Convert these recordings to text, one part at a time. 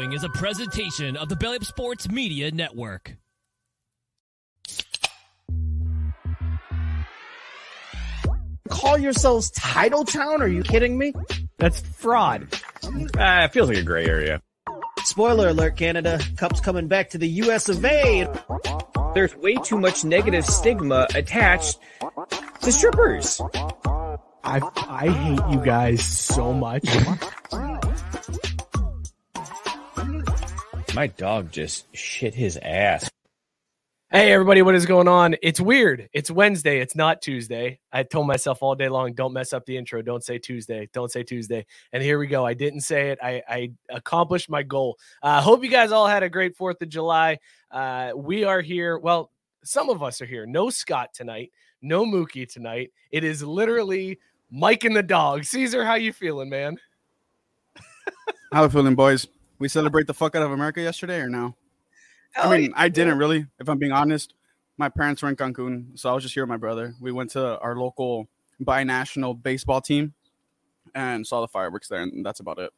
The following is a presentation of the Belly Up Sports Media Network. Call yourselves Title Town? Are you kidding me? That's fraud. Uh, it feels like a gray area. Spoiler alert, Canada. Cup's coming back to the US of A. There's way too much negative stigma attached to strippers. I I hate you guys so much. My dog just shit his ass. Hey everybody, what is going on? It's weird. It's Wednesday. It's not Tuesday. I told myself all day long, don't mess up the intro. Don't say Tuesday. Don't say Tuesday. And here we go. I didn't say it. I, I accomplished my goal. I uh, hope you guys all had a great Fourth of July. Uh, we are here. Well, some of us are here. No Scott tonight. No Mookie tonight. It is literally Mike and the dog. Cesar, how you feeling, man? how we feeling, boys? We celebrate the fuck out of America yesterday or no? I mean, I didn't really, if I'm being honest. My parents were in Cancun, so I was just here with my brother. We went to our local binational baseball team and saw the fireworks there, and that's about it.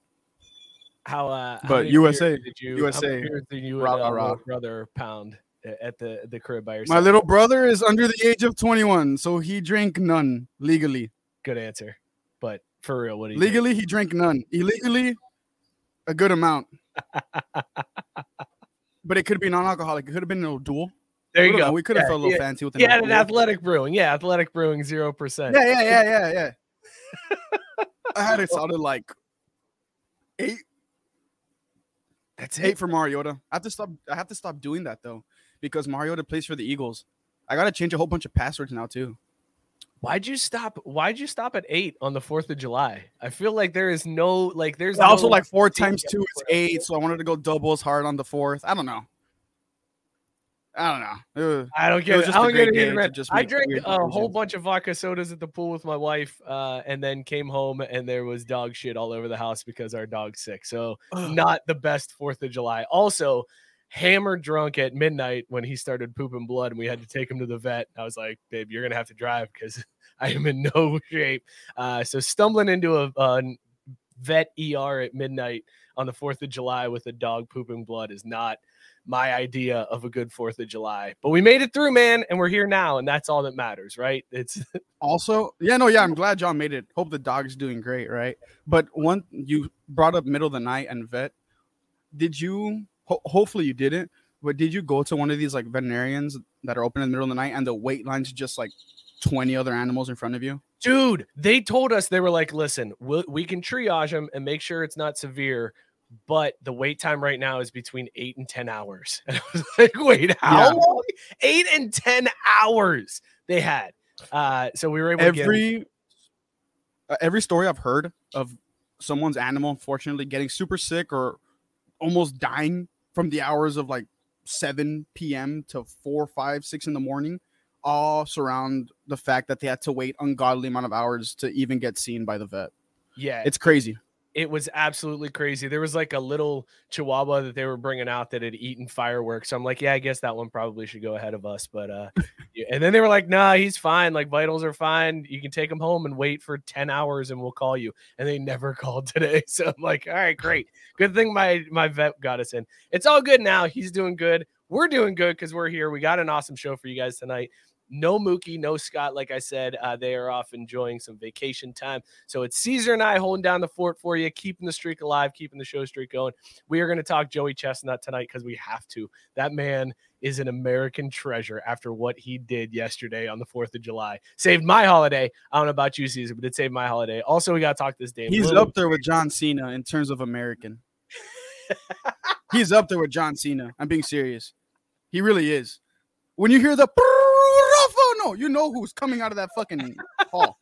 How? Uh, but how USA, did you, USA, did you rah, and, uh, brother pound at the the crib by yourself? My little brother is under the age of 21, so he drank none legally. Good answer, but for real, what do you legally drink? he drank none. Illegally, a good amount. but it could be non-alcoholic. It could have been a little dual. There you go. Know. We could have yeah, felt a little yeah. fancy with yeah, an athletic brewing. Yeah, athletic brewing zero percent. Yeah, yeah, yeah, yeah, yeah. I had it sounded like eight. That's eight for Mariota. I have to stop. I have to stop doing that though, because Mariota plays for the Eagles. I gotta change a whole bunch of passwords now too. Why'd you stop? Why'd you stop at eight on the Fourth of July? I feel like there is no like. There's yeah, also like four times two is eight, so I wanted to go double as hard on the fourth. I don't know. I don't know. Ugh. I don't get it. I don't get it. Just I drank a whole bunch of vodka sodas at the pool with my wife, uh, and then came home and there was dog shit all over the house because our dog's sick. So not the best Fourth of July. Also, hammered drunk at midnight when he started pooping blood and we had to take him to the vet. I was like, babe, you're gonna have to drive because I am in no shape. Uh, so stumbling into a, a vet ER at midnight on the Fourth of July with a dog pooping blood is not my idea of a good Fourth of July. But we made it through, man, and we're here now, and that's all that matters, right? It's also, yeah, no, yeah, I'm glad John made it. Hope the dog's doing great, right? But one, you brought up middle of the night and vet. Did you? Ho- hopefully, you didn't. But did you go to one of these like veterinarians that are open in the middle of the night and the wait line's just like 20 other animals in front of you? Dude, they told us they were like, listen, we'll, we can triage them and make sure it's not severe, but the wait time right now is between eight and 10 hours. And I was like, wait, how yeah. long? Eight and 10 hours they had. Uh, so we were able every, get... uh, every story I've heard of someone's animal, unfortunately, getting super sick or almost dying from the hours of like 7 p.m. to 4, 5, 6 in the morning all surround the fact that they had to wait ungodly amount of hours to even get seen by the vet. Yeah. It's crazy. It was absolutely crazy. There was like a little chihuahua that they were bringing out that had eaten fireworks. So I'm like, yeah, I guess that one probably should go ahead of us. But uh and then they were like, nah, he's fine. Like vitals are fine. You can take him home and wait for 10 hours and we'll call you. And they never called today. So I'm like, all right, great. Good thing my my vet got us in. It's all good now. He's doing good. We're doing good because we're here. We got an awesome show for you guys tonight. No Mookie, no Scott. Like I said, uh, they are off enjoying some vacation time. So it's Cesar and I holding down the fort for you, keeping the streak alive, keeping the show streak going. We are going to talk Joey Chestnut tonight because we have to. That man is an American treasure after what he did yesterday on the 4th of July. Saved my holiday. I don't know about you, Cesar, but it saved my holiday. Also, we got to talk this day. He's up there with John Cena in terms of American. He's up there with John Cena. I'm being serious. He really is. When you hear the no, you know who's coming out of that fucking hall.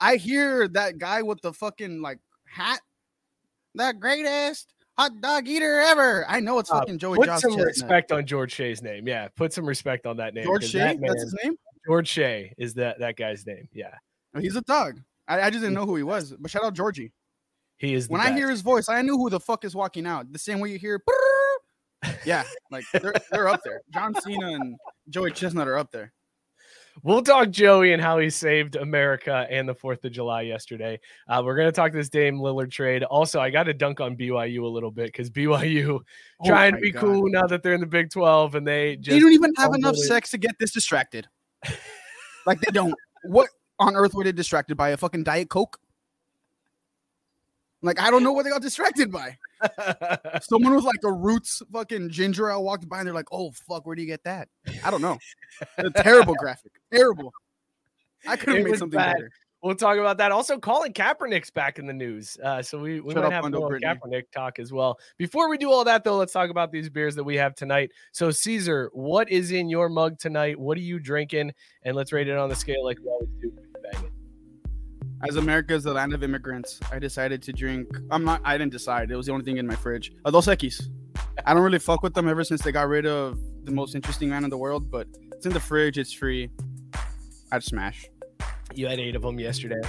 I hear that guy with the fucking like hat, that greatest hot dog eater ever. I know it's fucking uh, Joey. Put Josh some Chestnut. respect on George Shea's name. Yeah, put some respect on that name. George Shea, that man, that's his name. George Shea is that that guy's name. Yeah, he's a dog. I, I just didn't know who he was, but shout out Georgie. He is. when best. I hear his voice, I knew who the fuck is walking out. The same way you hear. Yeah, like they're, they're up there. John Cena and Joey Chestnut are up there. We'll talk Joey and how he saved America and the Fourth of July yesterday. Uh, we're gonna talk this Dame Lillard trade. Also, I got to dunk on BYU a little bit because BYU Oh trying to be God. cool now that they're in the Big Twelve and they just They don't even have enough sex to get this distracted. like they don't. What on earth were they distracted by? A fucking diet coke? Like I don't know what they got distracted by. Someone with like a roots fucking ginger ale walked by and they're like, "Oh fuck, where do you get that?" I don't know. A terrible graphic. Terrible. I could have made something bad. better. We'll talk about that. Also, Colin Kaepernick's back in the news. Uh, so we, we Shut might have Brittany. Kaepernick talk as well. Before we do all that, though, let's talk about these beers that we have tonight. So, Cesar, what is in your mug tonight? What are you drinking? And let's rate it on the scale like we always do. As America is the land of immigrants, I decided to drink. I'm not. I didn't decide. It was the only thing in my fridge. Uh, Dos Equis. I don't really fuck with them ever since they got rid of the most interesting man in the world. But it's in the fridge. It's free. I'd smash. You had eight of them yesterday.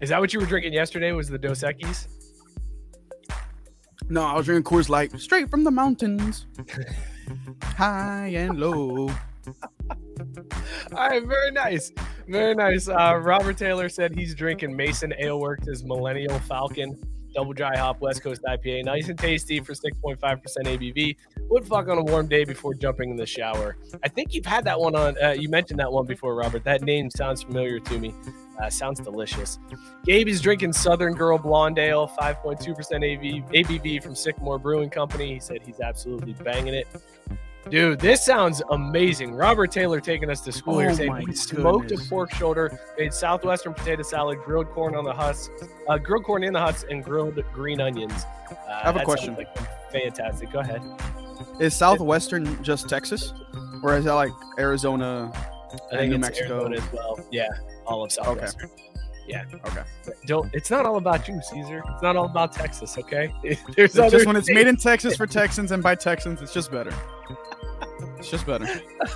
Is that what you were drinking yesterday? Was the Dos Equis? No, I was drinking Coors Light straight from the mountains, high and low. All right, very nice. Very nice. Uh, Robert Taylor said he's drinking Mason Ale Works' Millennial Falcon Double Dry Hop West Coast IPA. Nice and tasty for 6.5% ABV. Would fuck on a warm day before jumping in the shower. I think you've had that one on, uh, you mentioned that one before, Robert. That name sounds familiar to me. Uh, sounds delicious. Gabe is drinking Southern Girl Blonde Ale, 5.2% AV, ABV from Sycamore Brewing Company. He said he's absolutely banging it. Dude, this sounds amazing. Robert Taylor taking us to school here Oh saying my he smoked a pork shoulder, made southwestern potato salad, grilled corn on the husks, uh, grilled corn in the husks, and grilled green onions. Uh, I have a question. Like fantastic. Go ahead. Is Southwestern just Texas, or is that like Arizona? I think New Mexico. Arizona as well. Yeah, all of southwestern. Okay. Yeah. Okay. Don't. It's not all about you, Cesar. It's not all about Texas. Okay. There's just when it's made in Texas for Texans and by Texans, it's just better. It's just better.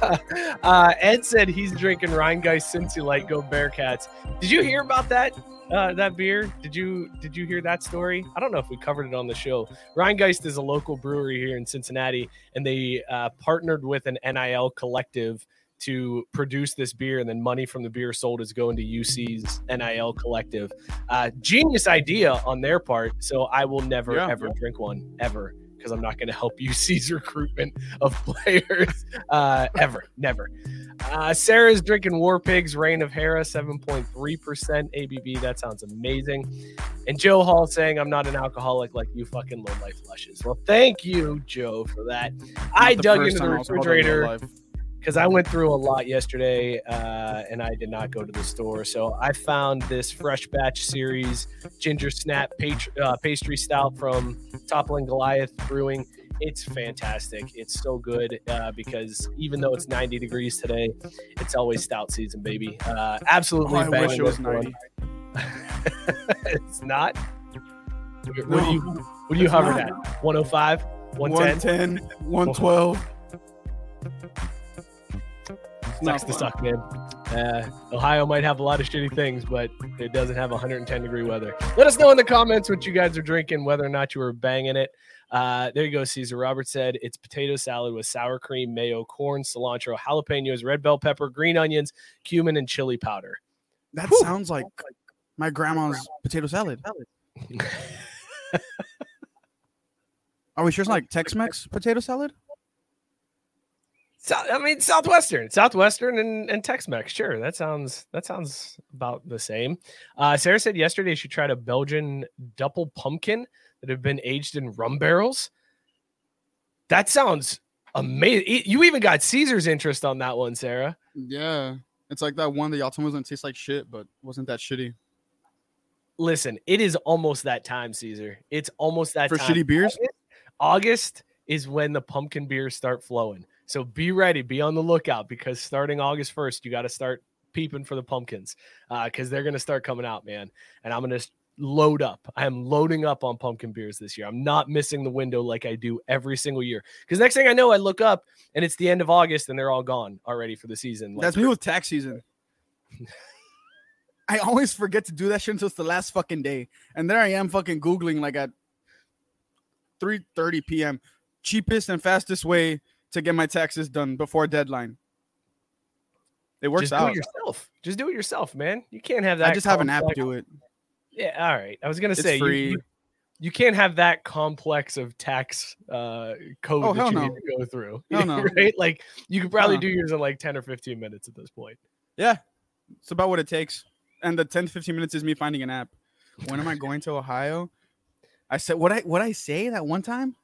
uh, Ed said he's drinking Rhinegeist Cincy Light. Go Bearcats. Did you hear about that? Uh, that beer? Did you did you hear that story? I don't know if we covered it on the show. Rhinegeist is a local brewery here in Cincinnati, and they uh, partnered with an NIL collective to produce this beer, and then money from the beer sold is going to UC's NIL collective. Uh, genius idea on their part. So I will never Yeah. ever drink one ever because I'm not going to help you seize recruitment of players uh, ever, never. Uh, Sarah's drinking War Pigs Reign of Hera, 7.3% ABV. That sounds amazing. And Joe Hall saying, I'm not an alcoholic like you fucking low life flushes. Well, thank you, Joe, for that. I Not the dug into the time I was called that in refrigerator. Because I went through a lot yesterday uh, and I did not go to the store. So I found this fresh batch series ginger snap pat- uh, pastry stout from Toppling Goliath Brewing. It's fantastic. It's so good uh, because even though it's 90 degrees today, it's always stout season, baby. Uh, Oh, absolutely I wish it was 90. it's not. What do you what do you hover at? 105, 110. 110, 112. Sucks to suck, man. Uh, Ohio might have a lot of shitty things, but it doesn't have 110 degree weather. Let us know in the comments what you guys are drinking, whether or not you were banging it. Uh, there you go, Cesar. Robert said it's potato salad with sour cream, mayo, corn, cilantro, jalapenos, red bell pepper, green onions, cumin, and chili powder. That Whew. sounds like my grandma's potato salad. Are we sure it's like Tex-Mex potato salad? So, I mean, Southwestern, Southwestern, and, and Tex-Mex. Sure, that sounds that sounds about the same. Uh, Sarah said yesterday she tried a Belgian double pumpkin that had been aged in rum barrels. That sounds amazing. You even got Cesar's interest on that one, Sarah. Yeah. It's like that one that y'all told me was gonna taste like shit, but wasn't that shitty. Listen, it is almost that time, Cesar. It's almost that For time. shitty beers? August, August is when the pumpkin beers start flowing. So be ready, be on the lookout because starting August 1st, you got to start peeping for the pumpkins uh, because they're going to start coming out, man. And I'm going to load up. I am loading up on pumpkin beers this year. I'm not missing the window like I do every single year because next thing I know, I look up and it's the end of August and they're all gone already for the season. Like, That's me with tax season. I always forget to do that shit until it's the last fucking day. And there I am fucking Googling like at 3:30 p.m. Cheapest and fastest way to get my taxes done before deadline. It works just do out. it yourself. Just do it yourself, man. You can't have that. I just have an app do it. Yeah, all right. I was gonna It's say you- free. You, you can't have that complex of tax uh, code Oh, that you no. need to go through. Hell no. right? Like you could probably No. do yours in like ten or fifteen minutes at this point. Yeah, it's about what it takes. And the 10 to 15 minutes is me finding an app. When am I going to Ohio? I said what I what I say that one time?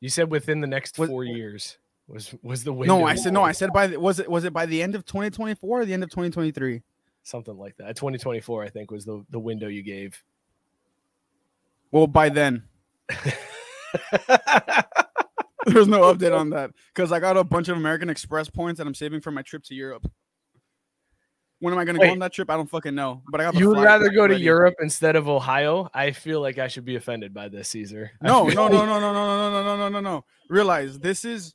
You said within the next Was- four years was was the window. No, I said no. I said by the, was it was it by the end of 2024 or the end of 2023? something like that. 2024, I think, was the the window you gave. Well, by then there's no update on that because I got a bunch of American Express points that I'm saving for my trip to Europe. When am I gonna go on that trip? I don't fucking know. But I got. you would rather go to ready. Europe instead of Ohio? I feel like I should be offended by this, Cesar. No, no, no, no, no, no, no, no, no, no, no, no. Realize this is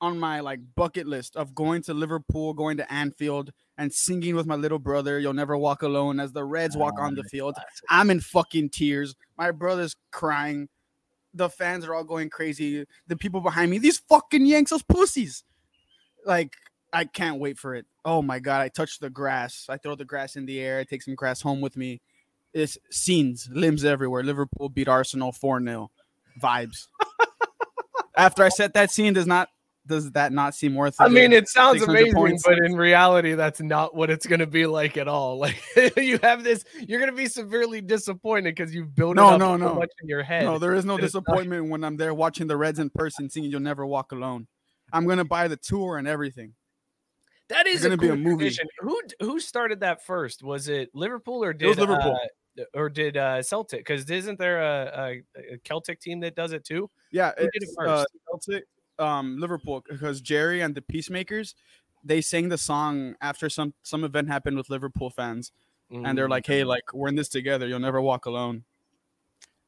on my like bucket list of going to Liverpool, going to Anfield, and singing with my little brother. You'll never walk alone as the Reds walk on the field. Classic. I'm in fucking tears. My brother's crying. The fans are all going crazy. The people behind me, these fucking Yanks, those pussies. Like, I can't wait for it. Oh my god, I touch the grass. I throw the grass in the air. I take some grass home with me. It's scenes, limbs everywhere. Liverpool beat Arsenal 4-0. Vibes. After I set that scene, does not does that not seem worth it? I mean, it sounds amazing, points. but in reality, that's not what it's going to be like at all. Like you have this, you're going to be severely disappointed because you've built No, it up no, so no. much in your head. No, there is no It's not- disappointment when I'm there watching the Reds in person, singing "You'll Never Walk Alone." I'm gonna buy the tour and everything. That is gonna a be a movie. tradition. Who who started that first? Was it Liverpool or did was Liverpool. uh, or did uh, Celtic? Because isn't there a, a, a Celtic team that does it too? Yeah, Who did it it's, uh. Celtic, um, Liverpool, because Gerry and the Pacemakers, they sang the song after some some event happened with Liverpool fans, and they're Mm, like, "Hey, like we're in this together. You'll never walk alone."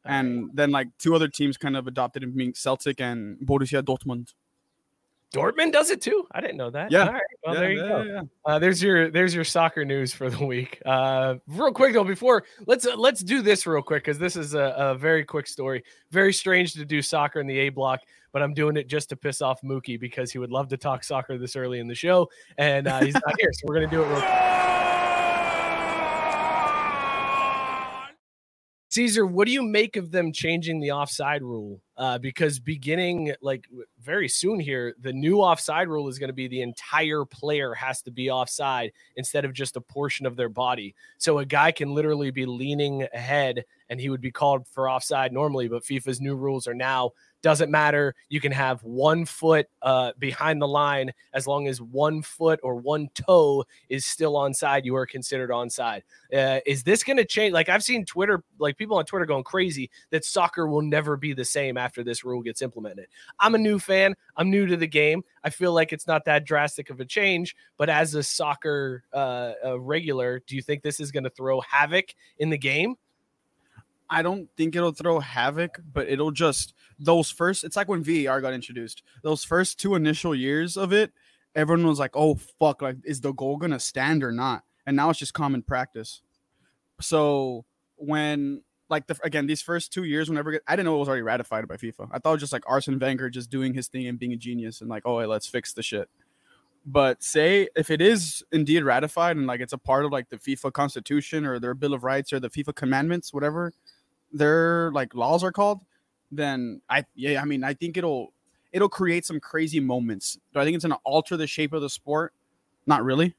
And then like two other teams kind of adopted it, being Celtic and Borussia Dortmund. Dortmund does it too. I didn't know that. Yeah. All right. Well, Yeah, there you yeah, go. yeah. Uh, there's your there's your soccer news for the week. Uh, real quick though, before let's uh, let's do this real quick because this is a, a very quick story. Very strange to do soccer in the A block, but I'm doing it just to piss off Mookie because he would love to talk soccer this early in the show, and uh, he's not here, so we're gonna do it real quick. Cesar, what do you make of them changing the offside rule? Uh, because beginning like very soon here, the new offside rule is going to be the entire player has to be offside instead of just a portion of their body. So a guy can literally be leaning ahead and he would be called for offside normally, but FIFA's new rules are now doesn't matter. You can have one foot uh, behind the line as long as one foot or one toe is still onside. You are considered onside. Uh, is this going to change? Like I've seen Twitter, like people on Twitter going crazy that soccer will never be the same after this rule gets implemented. I'm a new fan. I'm new to the game. I feel like it's not that drastic of a change. But as a soccer uh, uh, regular, do you think this is going to throw havoc in the game? I don't think it'll throw havoc, but it'll just those first. It's like when VAR got introduced. Those first two initial years of it, everyone was like, "Oh fuck! Like, is the goal gonna stand or not?" And now it's just common practice. So when like the again these first two years, whenever I didn't know it was already ratified by FIFA. I thought it was just like Arsene Wenger just doing his thing and being a genius and like, "Oh, hey, let's fix the shit." But say if it is indeed ratified and like it's a part of like the FIFA constitution or their Bill of Rights or the FIFA commandments, whatever their like laws are called, then I yeah, I mean I think it'll it'll create some crazy moments. Do I think it's gonna alter the shape of the sport? Not really.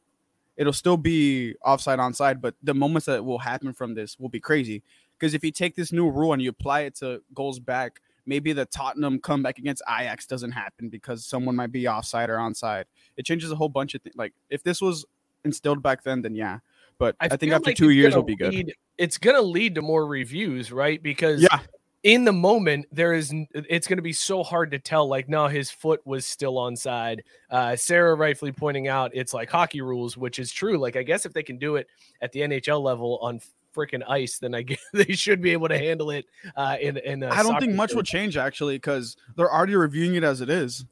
It'll still be offside onside, but the moments that will happen from this will be crazy. Because if you take this new rule and you apply it to goals back, maybe the Tottenham comeback against Ajax doesn't happen because someone might be offside or onside. It changes a whole bunch of things. Like if this was instilled back then, then yeah. But I, think after like two years gonna will be good. lead- it's going to lead to more reviews, right? Because Yeah. in the moment there is it's going to be so hard to tell like no his foot was still onside uh sarah rightfully pointing out it's like hockey rules which is true like i guess if they can do it at the nhl level on freaking ice then i guess they should be able to handle it uh in in I I don't think much will change actually because they're already reviewing it as it is.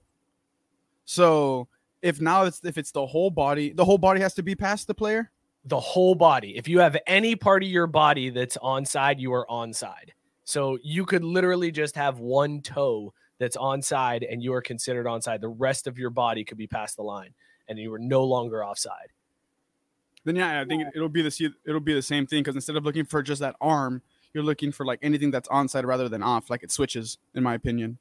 So if now it's if it's the whole body, the whole body has to be past the player. the whole body if you have any part of your body that's onside you are onside so you could literally just have one toe that's onside and you are considered onside the rest of your body could be past the line and you were no longer offside. Then yeah, I think it, it'll be the it'll be the same thing because instead of looking for just that arm, you're looking for like anything that's onside rather than off. Like it switches, in my opinion.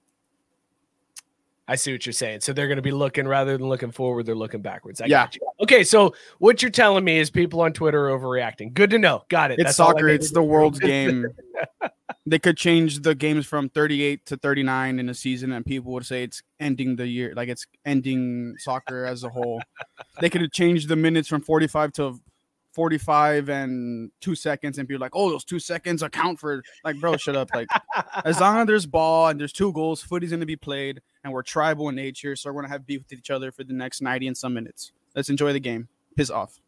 I see what you're saying. So they're going to be looking rather than looking forward, they're looking backwards. I Yeah. got you. Okay, so what you're telling me is people on Twitter are overreacting. Good to know. Got it. It's That's soccer. needed It's the world's game. they could change the games from 38 to 39 in a season, and people would say it's ending the year, like it's ending soccer as a whole. They could have changed the minutes from 45 to 45 and two seconds, and be like, "Oh, those two seconds account for." Like, bro, shut up. Like, as long as there's ball and there's two goals, footy's gonna be played, and we're tribal in nature, so we're gonna have beef with each other for the next 90 and some minutes. Let's enjoy the game. Piss off.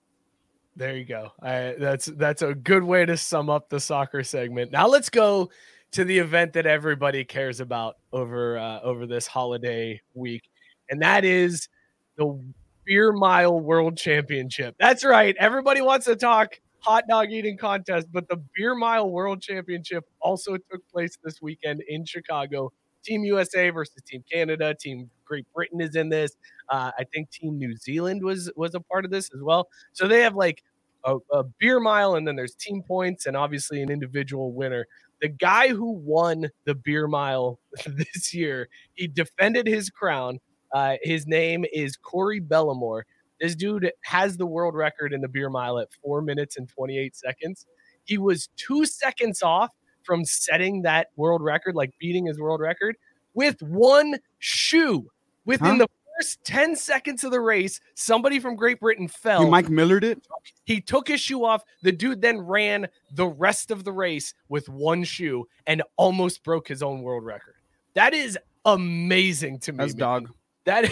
There you go. I, that's that's a good way to sum up the soccer segment. Now let's go to the event that everybody cares about over uh, over this holiday week, and that is the Beer Mile World Championship. That's right. Everybody wants to talk hot dog eating contest, but the Beer Mile World Championship also took place this weekend in Chicago. Team USA versus Team Canada. Team Great Britain is in this. Uh, I think Team New Zealand was was a part of this as well. So they have like a, a beer mile, and then there's team points, and obviously an individual winner. The guy who won the beer mile this year, he defended his crown. Uh, his name is Corey Bellemore. This dude has the world record in the beer mile at four minutes and 28 seconds. He was two seconds off from setting that world record, like beating his world record, with one shoe. Within Huh? the first 10 seconds of the race, somebody from Great Britain fell. You Mike Millered it. He took his shoe off. The dude then ran the rest of the race with one shoe and almost broke his own world record. That is amazing to me. That's man. dog. That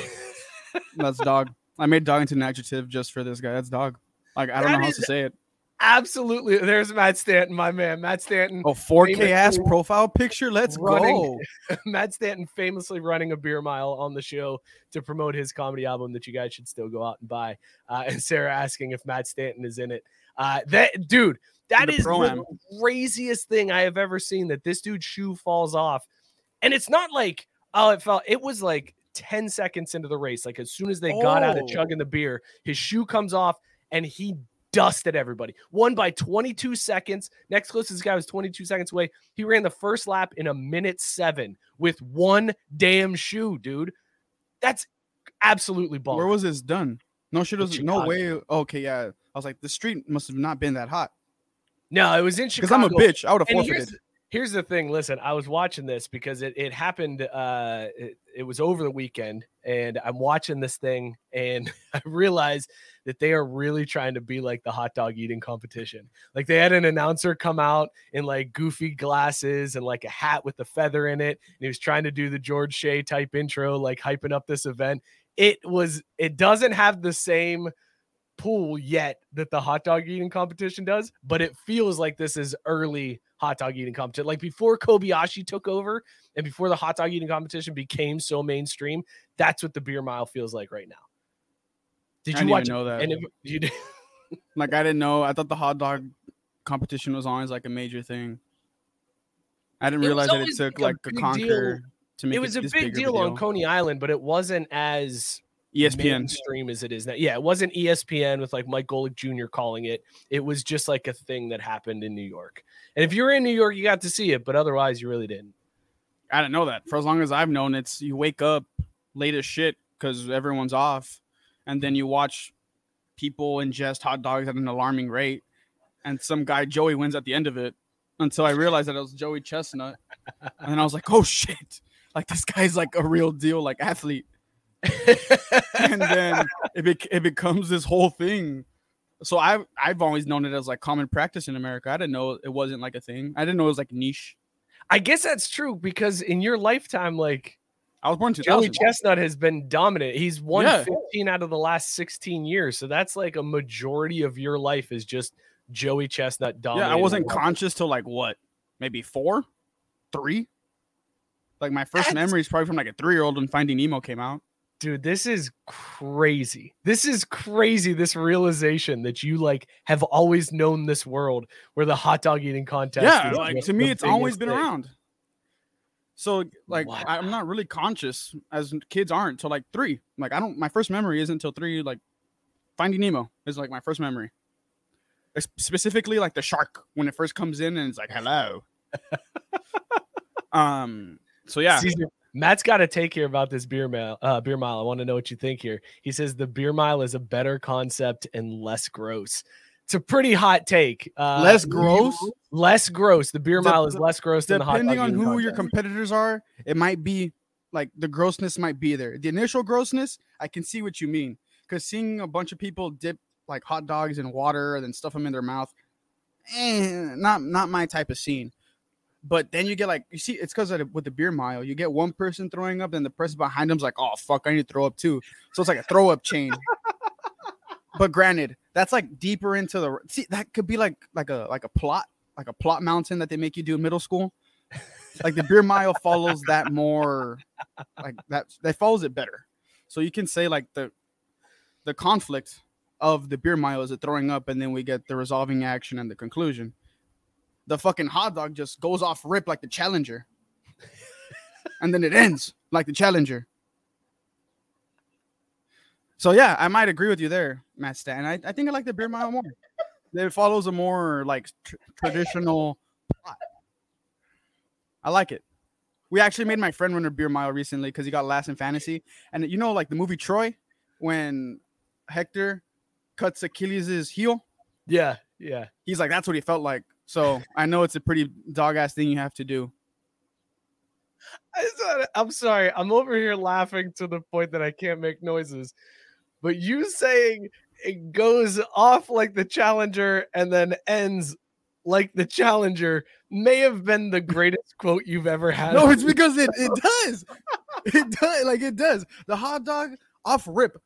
That's dog. I made dog into an adjective just for this guy. That's dog. Like I don't That know how to say it. Absolutely. There's Matt Stanton, my man. Matt Stanton. A 4K ass profile picture. Let's running- go. Matt Stanton famously running a beer mile on the show to promote his comedy album that you guys should still go out and buy. Uh, and Sarah asking if Matt Stanton is in it. Uh, that dude, that The is the pro-am. craziest thing I have ever seen. That this dude's shoe falls off, and it's not like oh, it fell. It was like ten seconds into the race. Like as soon as they got out of Oh. chugging the beer, his shoe comes off, and he dusted everybody. Won by 22 seconds. Next closest guy was 22 seconds away. He ran the first lap in a minute seven with one damn shoe, dude. That's absolutely ball. Where was this done? No shit. Was no way. Okay, yeah. I was like, the street must have not been that hot. no, it was in Chicago. Because I'm a bitch. I would have And forfeited. here's, here's the thing. Listen, I was watching this because it, it happened. Uh, it, it was over the weekend, and I'm watching this thing, and I realized that they are really trying to be like the hot dog eating competition. Like they had an announcer come out in like goofy glasses and like a hat with a feather in it, and he was trying to do the George Shea type intro, like hyping up this event. It was. It doesn't have the same pool yet that the hot dog eating competition does, but it feels like this is early hot dog eating competition. Like before Kobayashi took over and before the hot dog eating competition became so mainstream, that's what the beer mile feels like right now. Did you watch know that. And if you did, Like I didn't know. I thought the hot dog competition was always like a major thing. I didn't It realize that it took like, a a conquer to make it It was a this big bigger deal on Coney Island, but it wasn't as ESPN. stream as it is now. Yeah, it wasn't ESPN with like Mike Golic Jr. calling it. It was just like a thing that happened in New York. And if you were in New York, you got to see it, but otherwise, you really didn't. I didn't know that. For as long as I've known, it's you wake up late as shit because everyone's off, and then you watch people ingest hot dogs at an alarming rate, and some guy Joey wins at the end of it. Until I realized that it was Joey Chestnut, and then I was like, "Oh shit! Like this guy's like a real deal, like athlete." and then it bec- it becomes this whole thing. So I've I've always known it as like common practice in America. I didn't know it wasn't like a thing. I didn't know it was like niche. I guess that's true because in your lifetime, like I was born Joey Chestnut has been dominant. He's won Yeah. 15 out of the last 16 years. So that's like a majority of your life is just Joey Chestnut dominant. Yeah. I wasn't conscious till like what, maybe four, three. Like my first That's- memory is probably from like a three year old when Finding Nemo came out. Dude, this is crazy. This is crazy. This realization that you like have always known this world where the hot dog eating contest. yeah, like to me, it's always been thing. around. So like Wow. I'm not really conscious as kids aren't till like three. Like I don't my first memory isn't until three. Like Finding Nemo is like my first memory. Es- Specifically like the shark when it first comes in and it's like hello. um so yeah. Cesar, Matt's got to take here about this beer mile. Uh, beer mile. I want to know what you think here. He says the beer mile is a better concept and less gross. It's a pretty hot take. Uh, Less gross? Less gross. The beer mile is less gross than the hot Depending on who your competitors are, it might be like the grossness might be there. The initial grossness, I can see what you mean. Because seeing a bunch of people dip like hot dogs in water and then stuff them in their mouth, eh, not not my type of scene. But then you get like you see, it's because with the beer mile, you get one person throwing up, then the person behind them's like, "Oh fuck, I need to throw up too." So it's like a throw up chain. but granted, that's like deeper into the see that could be like like a like a plot like a plot mountain that they make you do in middle school. Like the beer mile follows that more like that that follows it better. So you can say like the the conflict of the beer mile is it throwing up and then we get the resolving action and the conclusion. The fucking hot dog just goes off rip like the challenger. and then it ends like the challenger. So yeah, I might agree with you there, Matt Stan. I, I think I like the beer mile more. It follows a more like tr- traditional plot. I like it. We actually made my friend run a beer mile recently because he got last in fantasy. And you know, like the movie Troy, when Hector cuts Achilles' heel, Yeah, yeah. he's like, that's what he felt like. So I know it's a pretty dog ass thing you have to do. I'm sorry. I'm over here laughing to the point that I can't make noises. But you saying it goes off like the challenger and then ends like the challenger may have been the greatest quote you've ever had. No, it's because it, it does. It does. Like it does. The hot dog off rip.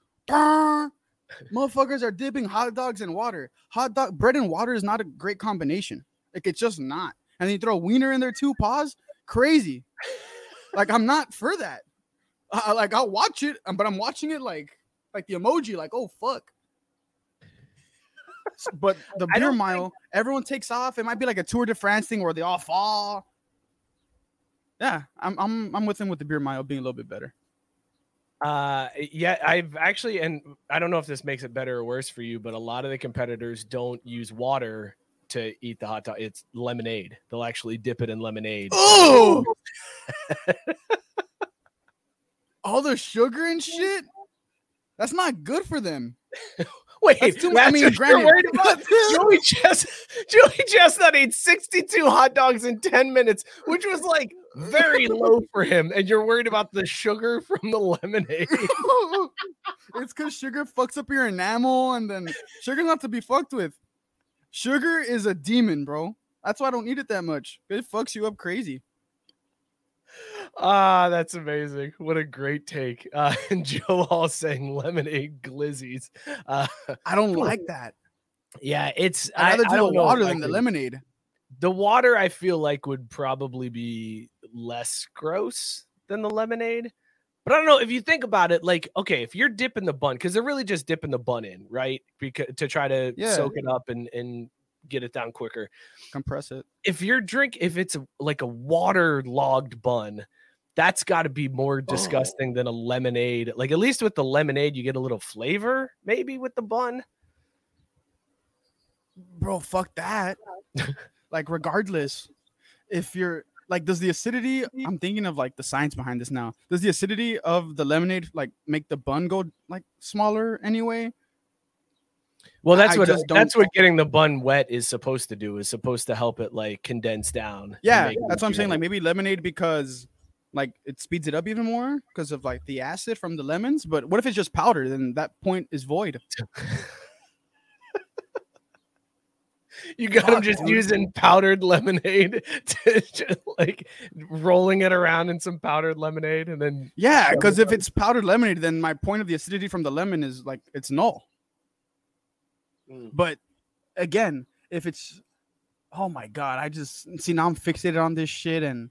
Motherfuckers are dipping hot dogs in water. Hot dog bread and water is not a great combination. Like it's just not. And then you throw wiener in there too. Pause. Crazy. Like I'm not for that. I, I- like I'll watch it, um, but I'm watching it like like the emoji. Like oh fuck. But the beer mile, everyone takes off. It might be like a Tour de France thing where they all fall. Yeah, I'm I'm I'm with him with the beer mile being a little bit better. Uh, yeah, I've actually, and I don't know if this makes it better or worse for you, but a lot of the competitors don't use water to eat the hot dog. It's lemonade. They'll actually dip it in lemonade. Oh, all the sugar and shit. That's not good for them. Wait, That's too- I mean, granted- worried about? Joey Chest, Joey Chestnut ate 62 hot dogs in 10 minutes, which was like very low for him. And you're worried about the sugar from the lemonade. it's because sugar fucks up your enamel, and then sugar's not to be fucked with. Sugar is a demon, bro. That's why I don't eat it that much. It fucks you up crazy. Ah, that's amazing. What a great take. Uh, and Joe Hall saying lemonade glizzies. Uh, I don't like that. yeah, it's I'd rather I do the don't know water than the lemonade. The water I feel like would probably be less gross than the lemonade. But I don't know if you think about it, like, okay, if you're dipping the bun, because they're really just dipping the bun in, right? Because to try to Yeah. soak it up and and get it down quicker. Compress it. If you're drink, if it's a, like a waterlogged bun, that's got to be more oh. disgusting than a lemonade. Like at least with the lemonade, you get a little flavor, maybe with the bun. bro fuck that like regardless if you're like does the acidity i'm thinking of like the science behind this now does the acidity of the lemonade like make the bun go like smaller anyway Well, that's I what uh, that's what getting the bun wet is supposed to do. Is supposed to help it like condense down. yeah that's what i'm saying like maybe lemonade because like it speeds it up even more because of like the acid from the lemons but what if it's just powder? Then that point is void. You got them Fuck, just using powdered lemonade to just like rolling it around in some powdered lemonade, and then yeah because if it's powdered lemonade then my point of the acidity from the lemon is like it's null. Mm. But again, if it's oh my god, I just see now I'm fixated on this shit and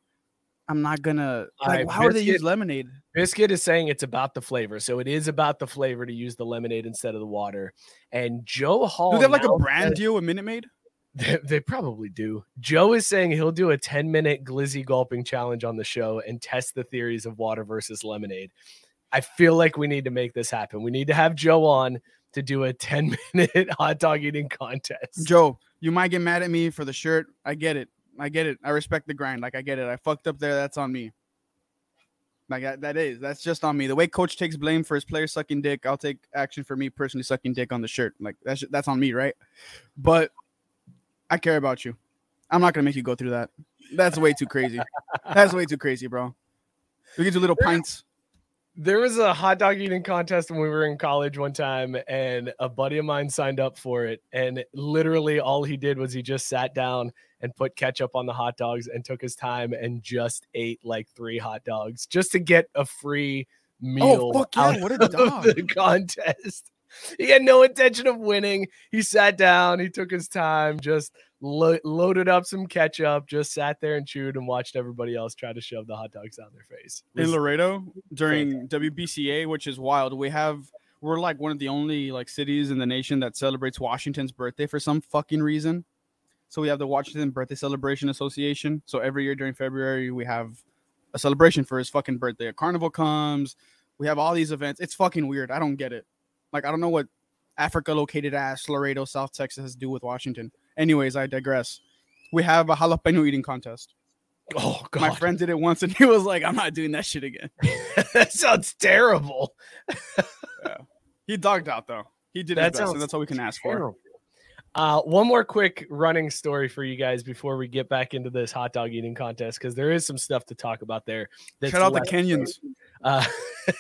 I'm not gonna like Alright, how do they use biscuit- lemonade? Biscuit is saying it's about the flavor, so it is about the flavor to use the lemonade instead of the water. And Joe Hall Do they have like a brand says- deal with Minute Maid? They, they probably do. Joe is saying he'll do a 10 minute glizzy gulping challenge on the show and test the theories of water versus lemonade. I feel like we need to make this happen. We need to have Joe on to do a 10 minute hot dog eating contest. Joe, you might get mad at me for the shirt. I get it. I get it. I respect the grind. Like I get it. I fucked up there. That's on me. Like that, that is. That's just on me. The way coach takes blame for his players sucking dick, I'll take action for me personally sucking dick on the shirt. Like that's that's on me, right? But I care about you. I'm not gonna make you go through that. That's way too crazy. That's way too crazy, bro. We get you little pints. There was a hot dog eating contest when we were in college one time, and a buddy of mine signed up for it. And literally, all he did was he just sat down and put ketchup on the hot dogs and took his time and just ate like three hot dogs just to get a free oh, meal Oh fuck yeah! out What a of dog. the contest. He had no intention of winning. He sat down, he took his time, just lo- loaded up some ketchup, just sat there and chewed and watched everybody else try to shove the hot dogs down their face. In Laredo during WBCA, which is wild. We have we're like one of the only like cities in the nation that celebrates Washington's birthday for some fucking reason. So we have the Washington Birthday Celebration Association. So every year during February we have a celebration for his fucking birthday. A carnival comes. We have all these events. It's fucking weird. I don't get it. Like I don't know what Africa located ass Laredo, South Texas has to do with Washington. Anyways, I digress. We have a jalapeno eating contest. oh god, My friend did it once and he was like, I'm not doing that shit again. that sounds terrible. He dogged out though. He did That his best, and that's all we can ask for. Uh, one more quick running story for you guys before we get back into this hot dog eating contest because there is some stuff to talk about there. that's Shout out the. Kenyans. Uh,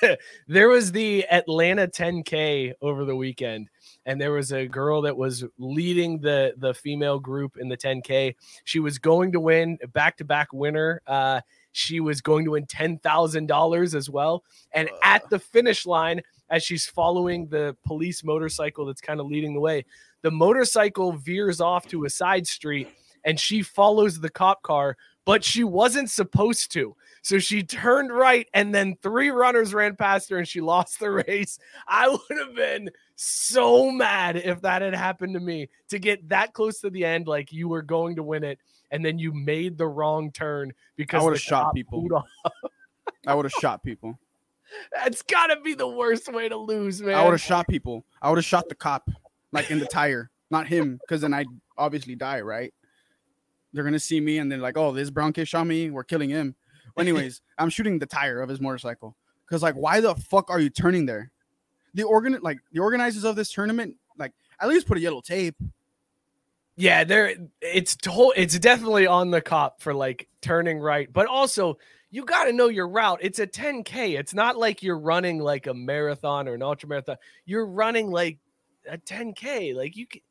there was the Atlanta 10K over the weekend, and there was a girl that was leading the the female group in the 10K. She was going to win a back to back winner. Uh, she was going to win ten thousand dollars as well. And at the finish line, as she's following the police motorcycle that's kind of leading the way, the motorcycle veers off to a side street, and she follows the cop car, but she wasn't supposed to. So she turned right, and then three runners ran past her, and she lost the race. I would have been so mad if that had happened to me to get that close to the end, like you were going to win it, and then you made the wrong turn because I would've shot people. I would have shot people. That's got to be the worst way to lose, man. I would have shot people. I would have shot the cop, like in the tire, not him, because then I'd obviously die, right? They're gonna see me and they're like, "Oh, this brown kid shot me. We're killing him." Anyways, I'm shooting the tire of his motorcycle because, like, why the fuck are you turning there? The organ, like, the organizers of this tournament, like, at least put a yellow tape. Yeah, there it's to- it's definitely on the cop for like turning right, but also you got to know your route. It's a 10k. It's not like you're running like a marathon or an ultra marathon. You're running like a 10k. Like you can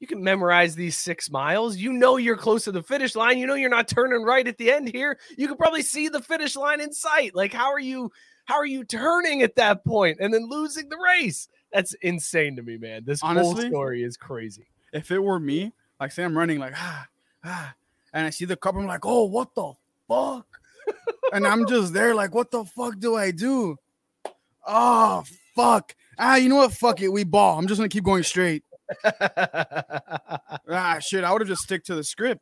you can memorize these 6 miles. You know you're close to the finish line. You know you're not turning right at the end here. You can probably see the finish line in sight. Like how are you how are you turning at that point and then losing the race? That's insane to me, man. This whole story is crazy. If it were me, like, say I'm running, like, ah, ah, and I see the cup, I'm like, "Oh, what the fuck?" and I'm just there, like, "What the fuck do I do?" Oh, fuck. Ah, you know what? Fuck it. We ball. I'm just gonna keep going straight. Ah, shit. I would have just stick to the script.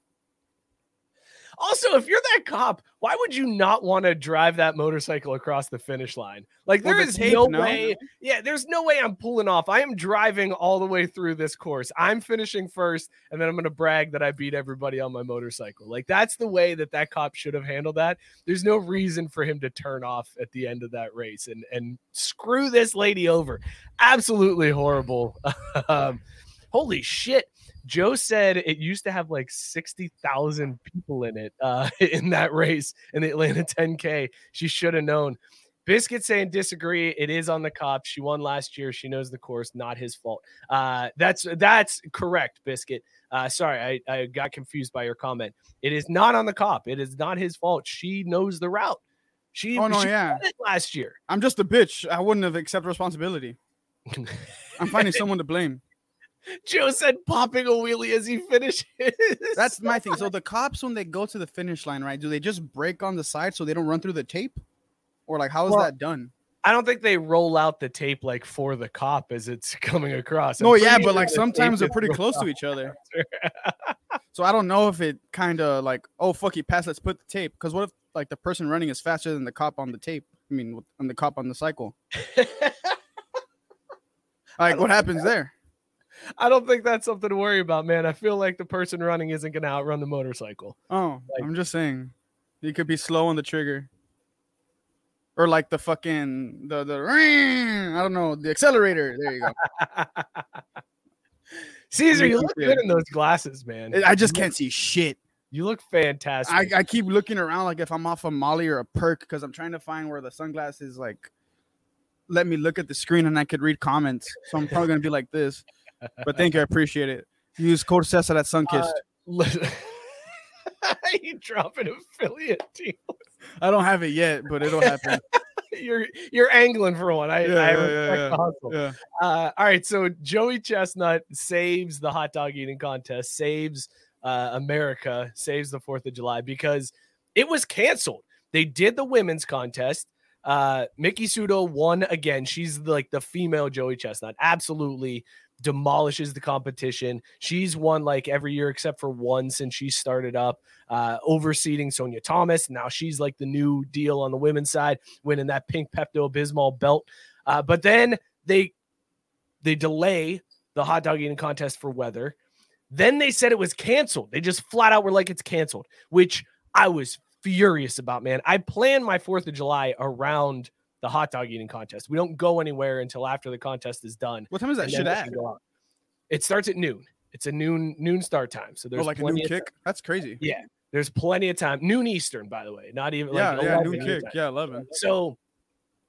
Also, if you're that cop, why would you not want to drive that motorcycle across the finish line? Like Well, there the is tape, no, no? way. Yeah, there's no way I'm pulling off. I am driving all the way through this course. I'm finishing first, and then I'm going to brag that I beat everybody on my motorcycle. Like that's the way that that cop should have handled that. There's no reason for him to turn off at the end of that race and and screw this lady over. Absolutely horrible. um, holy shit. Joe said it used to have like 60,000 people in it uh, in that race in the Atlanta 10K. She should have known. Biscuit saying disagree. It is on the cop. She won last year. She knows the course, not his fault. Uh, that's that's correct, Biscuit. Uh, sorry, I, I got confused by your comment. It is not on the cop. It is not his fault. She knows the route. She, Oh, no, she yeah. won it last year. I'm just a bitch. I wouldn't have accepted responsibility. I'm finding someone to blame. Joe said popping a wheelie as he finishes. That's my thing. So the cops, when they go to the finish line, right? Do they just break on the side so they don't run through the tape, or like how is Well, that done? I don't think they roll out the tape like for the cop as it's coming across. I'm No, yeah, but like sometimes they're pretty close to each other. So I don't know if it kind of like, oh fuck, he passed. Let's put the tape. Because what if like the person running is faster than the cop on the tape? I mean, on the cop on the cycle. Like, what happens there? I don't think that's something to worry about, man. I feel like the person running isn't going to outrun the motorcycle. Oh, Like- I'm just saying, he could be slow on the trigger, or like the fucking the the I don't know the accelerator. There you go. Cesar, you look good in those glasses, man. I just can't see shit. You look fantastic. I, I keep looking around like if I'm off a Molly or a perk because I'm trying to find where the sunglasses like let me look at the screen and I could read comments. So I'm probably gonna be like this. But thank you, I appreciate it. Use code Cessa at Sunkissed. Listen- you dropping affiliate deal. I don't have it yet, but it'll happen. You're you're angling for one. I, Yeah, I respect yeah, the hustle. yeah. Uh, all right, so Joey Chestnut saves the hot dog eating contest, saves uh, America, saves the Fourth of July because it was canceled. They did the women's contest. Uh, Miki Sudo won again. She's like the female Joey Chestnut. Absolutely demolishes the competition. She's won like every year except for one since she started up, uh, overseeding Sonya Thomas. Now she's like the new deal on the women's side, winning that pink Pepto Bismol belt. Uh, but then they they delay the hot dog eating contest for weather. Then they said it was canceled. They just flat out were like it's canceled, which I was furious about, man. I planned my 4th of July around the hot dog eating contest. We don't go anywhere until after the contest is done. What time is that shit at? can go out. It starts at noon. It's a noon noon start time. So Oh, there's like a of kick? That's crazy. Yeah, there's plenty of time. Noon Eastern, by the way, not even Yeah, like yeah, 11 new kick. time. Yeah, eleven. So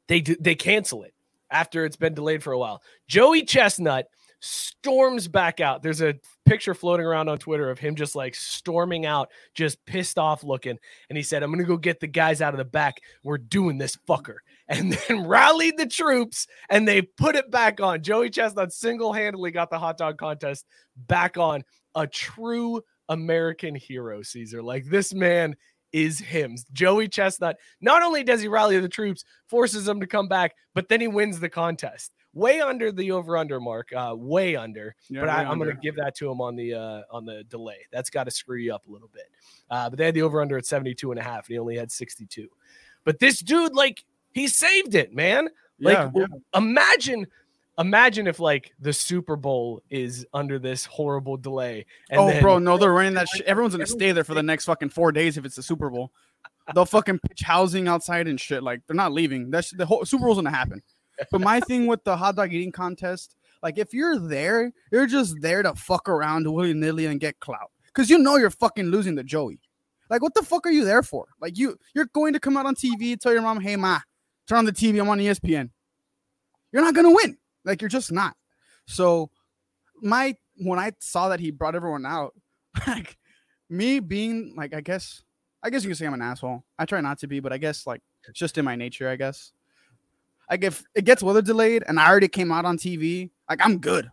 they do, they cancel it after it's been delayed for a while. Joey Chestnut storms back out. There's a picture floating around on Twitter of him just like storming out, just pissed off looking. And he said, I'm going to go get the guys out of the back. We're doing this fucker. And then rallied the troops and they put it back on. Joey Chestnut single handedly got the hot dog contest back on. A true American hero, Cesar. Like this man is him. Joey Chestnut. Not only does he rally the troops, forces them to come back, but then he wins the contest. Way under the over under mark, uh, way under. Yeah, but I, I'm going to give that to him on the uh, on the delay. That's got to screw you up a little bit. Uh, but they had the over under at 72 and a half, and he only had 62. But this dude, like, he saved it, man. Like, Yeah, w- imagine. Imagine if like the Super Bowl is under this horrible delay. And oh, then- bro, no, they're running that shit. Everyone's gonna stay there for the next fucking four days if it's the Super Bowl. They'll fucking pitch housing outside and shit. Like they're not leaving. That's the whole Super Bowl's gonna happen. But my thing with the hot dog eating contest, like if you're there, you're just there to fuck around willy nilly and get clout, because you know you're fucking losing to Joey. Like what the fuck are you there for? Like you, you're going to come out on TV, tell your mom, hey ma, turn on the TV, I'm on ESPN. You're not gonna win. Like you're just not. So my when I saw that he brought everyone out, like me being like I guess I guess you can say I'm an asshole. I try not to be, but I guess like it's just in my nature, I guess. Like if it gets weather delayed and I already came out on TV, like I'm good.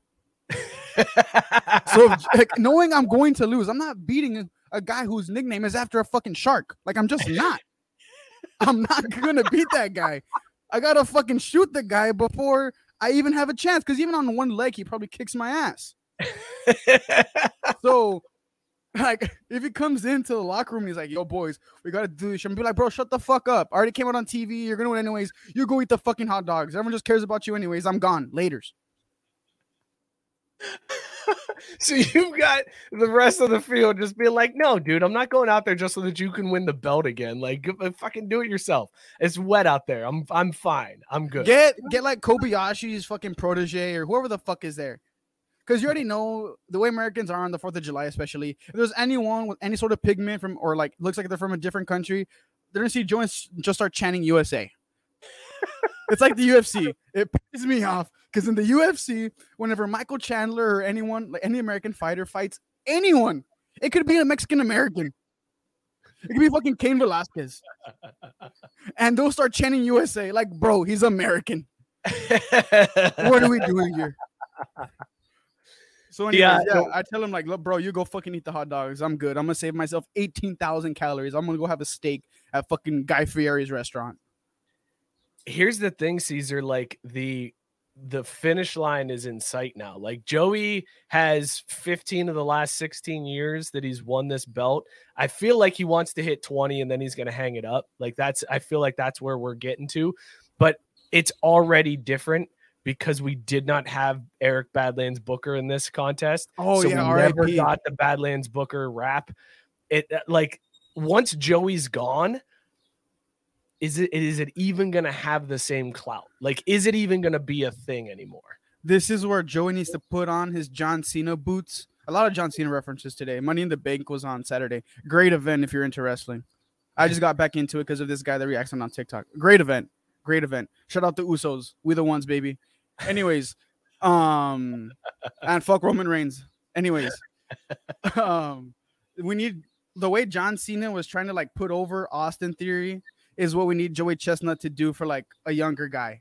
So like, knowing I'm going to lose, I'm not beating a, a guy whose nickname is after a fucking shark. Like I'm just not. I'm not gonna beat that guy. I gotta fucking shoot the guy before I even have a chance. Because even on one leg, he probably kicks my ass. So, like, if he comes into the locker room, he's like, "Yo, boys, we gotta do this." I'm gonna be like, "Bro, shut the fuck up! I already came out on TV. You're gonna win anyways. You go eat the fucking hot dogs. Everyone just cares about you anyways. I'm gone. Later's." so you've got the rest of the field just being like, no, dude, I'm not going out there just so that you can win the belt again. Like, uh, fucking do it yourself. It's wet out there. I'm I'm fine. I'm good. Get get like Kobayashi's fucking protege or whoever the fuck is there. Because you already know the way Americans are on the 4th of July, especially. If there's anyone with any sort of pigment from or like looks like they're from a different country, they're gonna see Jones just start chanting USA. it's like the UFC. It pisses me off because in the UFC, whenever Michael Chandler or anyone, like any American fighter fights anyone, it could be a Mexican American. It could be fucking Cain Velasquez. And they'll start chanting USA. Like, bro, he's American. What are we doing here? So anyways, Yeah, yeah, so- I tell him like, look, bro, you go fucking eat the hot dogs. I'm good. I'm gonna save myself eighteen thousand calories. I'm gonna go have a steak at fucking Guy Fieri's restaurant. Here's the thing, Cesar. Like the the finish line is in sight now. Like Joey has 15 of the last 16 years that he's won this belt. I feel like he wants to hit 20 and then he's going to hang it up. Like that's I feel like that's where we're getting to. But it's already different because we did not have Eric Badlands Booker in this contest. Oh, so yeah, we never RIP. got the Badlands Booker rap. It uh, like once Joey's gone, is it is it even gonna have the same clout? Like, is it even gonna be a thing anymore? This is where Joey needs to put on his John Cena boots. A lot of John Cena references today. Money in the Bank was on Saturday. Great event if you're into wrestling. I just got back into it because of this guy that reacts on TikTok. Great event. Great event. Shout out to Usos. We the ones, baby. Anyways, um, and fuck Roman Reigns. Anyways, um, we need the way John Cena was trying to like put over Austin Theory is what we need Joey Chestnut to do for like a younger guy.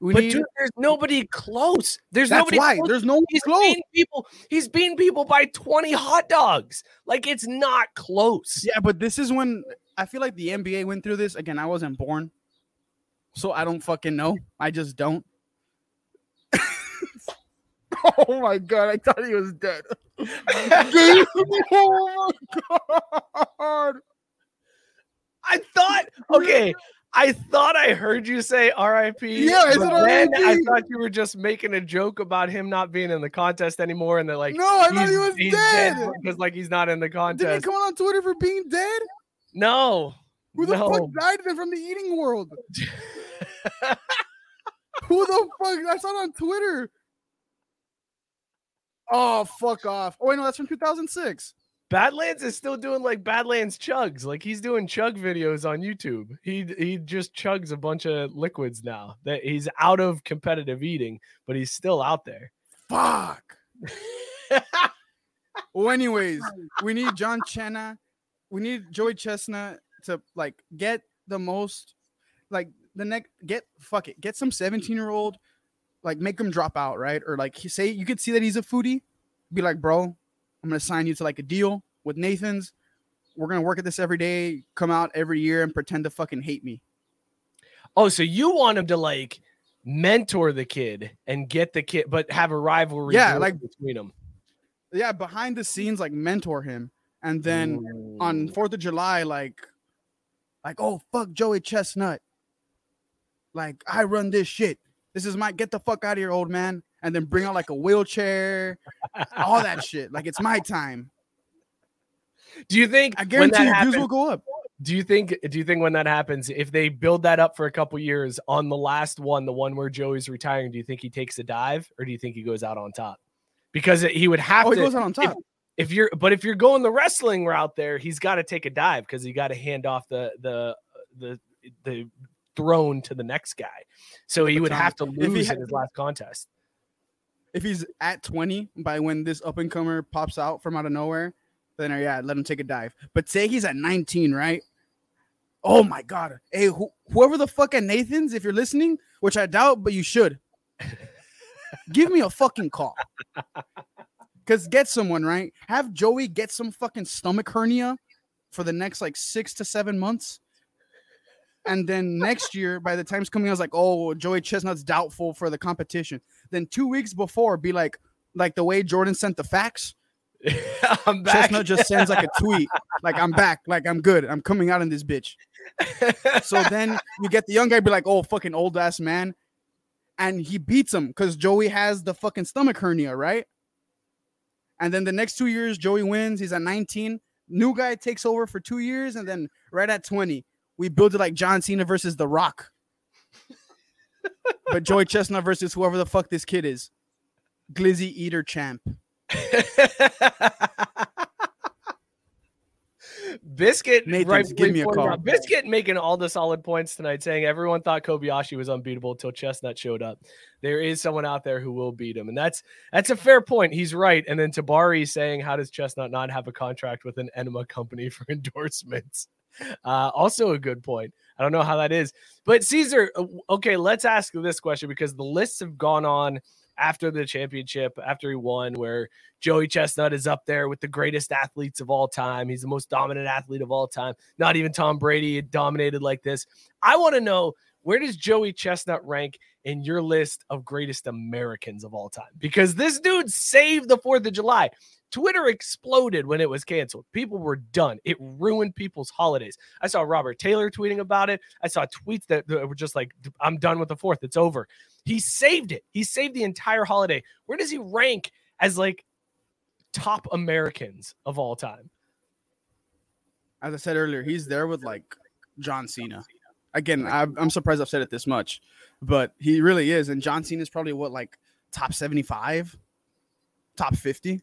We but need, dude, there's nobody close. There's that's nobody. why close. there's no He's close. beating people. He's beating people by 20 hot dogs. Like it's not close. Yeah, but this is when I feel like the NBA went through this. Again, I wasn't born, so I don't fucking know. I just don't. oh my god, I thought he was dead. Dude, oh my god. I thought, okay, I thought I heard you say RIP. Yeah, is but it then I thought you were just making a joke about him not being in the contest anymore, and they're like, No, I thought he was dead. because like he's not in the contest." Did he come on Twitter for being dead? No, Who the no. fuck died from the eating world? Who the fuck? I saw it on Twitter. Oh, fuck off. Oh, wait, no, that's from 2006. Badlands is still doing like Badlands chugs. Like he's doing chug videos on YouTube. He he just chugs a bunch of liquids now. That he's out of competitive eating, but he's still out there. Fuck. well, anyways, we need John Chenna. We need Joey Chestnut to like get the most, like the next get fuck it, get some 17 year old, like make him drop out, right? Or like he say you could see that he's a foodie, be like, bro, I'm gonna sign you to like a deal with Nathan's. We're gonna work at this every day, come out every year and pretend to fucking hate me. Oh, so you want him to like mentor the kid and get the kid, but have a rivalry Yeah, like- between them. Yeah, behind the scenes, like mentor him, and then on mm. Fourth of July, like, like, oh fuck Joey Chestnut. Like, I run this shit. This is my get the fuck out of here, old man. And then bring out like a wheelchair, all that shit. Like it's my time. Do you think I guarantee you, views will go up. do you think do you think when that happens, if they build that up for a couple years on the last one, the one where Joey's retiring, do you think he takes a dive or do you think he goes out on top? Because he would have Oh, he to goes out on top. if you're but if you're going the wrestling route there, he's got to take a dive because he got to hand off the the the the throne to the next guy. So he would have to lose had- in his last contest. If he's at 20 by when this up and comer pops out from out of nowhere, then uh, yeah, let him take a dive. But say he's at 19, right? Oh my god. Hey, who, whoever the fuck at Nathan's, if you're listening, which I doubt, but you should, give me a fucking call. Cause get someone, right? Have Joey get some fucking stomach hernia for the next like six to seven months. And then next year, by the time's coming, I was like, oh, Joey Chestnut's doubtful for the competition. Then two weeks before, be like, like the way Jordan sent the facts. I'm back. Chestnut just sends like a tweet, like I'm back, like I'm good, I'm coming out in this bitch. So then you get the young guy be like, oh, fucking old ass man, and he beats him because Joey has the fucking stomach hernia, right? And then the next two years, Joey wins. He's at 19. New guy takes over for two years, and then right at 20, we build it like John Cena versus The Rock. but Joy Chestnut versus whoever the fuck this kid is, Glizzy Eater champ. Biscuit, Nathan's, rightfully give me a call. Biscuit making all the solid points tonight, saying everyone thought Kobayashi was unbeatable until Chestnut showed up. There is someone out there who will beat him, and that's that's a fair point. He's right. And then Tabari saying, "How does Chestnut not have a contract with an enema company for endorsements?" Uh, also a good point. I don't know how that is, but Cesar. uh, Okay, let's ask this question because the lists have gone on after the championship, after he won, where Joey Chestnut is up there with the greatest athletes of all time. He's the most dominant athlete of all time. Not even Tom Brady dominated like this. I want to know where does Joey Chestnut rank in your list of greatest Americans of all time? Because this dude saved the 4th of July. Twitter exploded when it was canceled. People were done. It ruined people's holidays. I saw Robert Taylor tweeting about it. I saw tweets that, were just like, I'm done with the 4th. It's over. He saved it. He saved the entire holiday. Where does he rank as like top Americans of all time? As I said earlier, he's there with like John Cena. Again, I'm, I'm surprised I've said it this much, but he really is. And John Cena is probably what like top 75, top 50,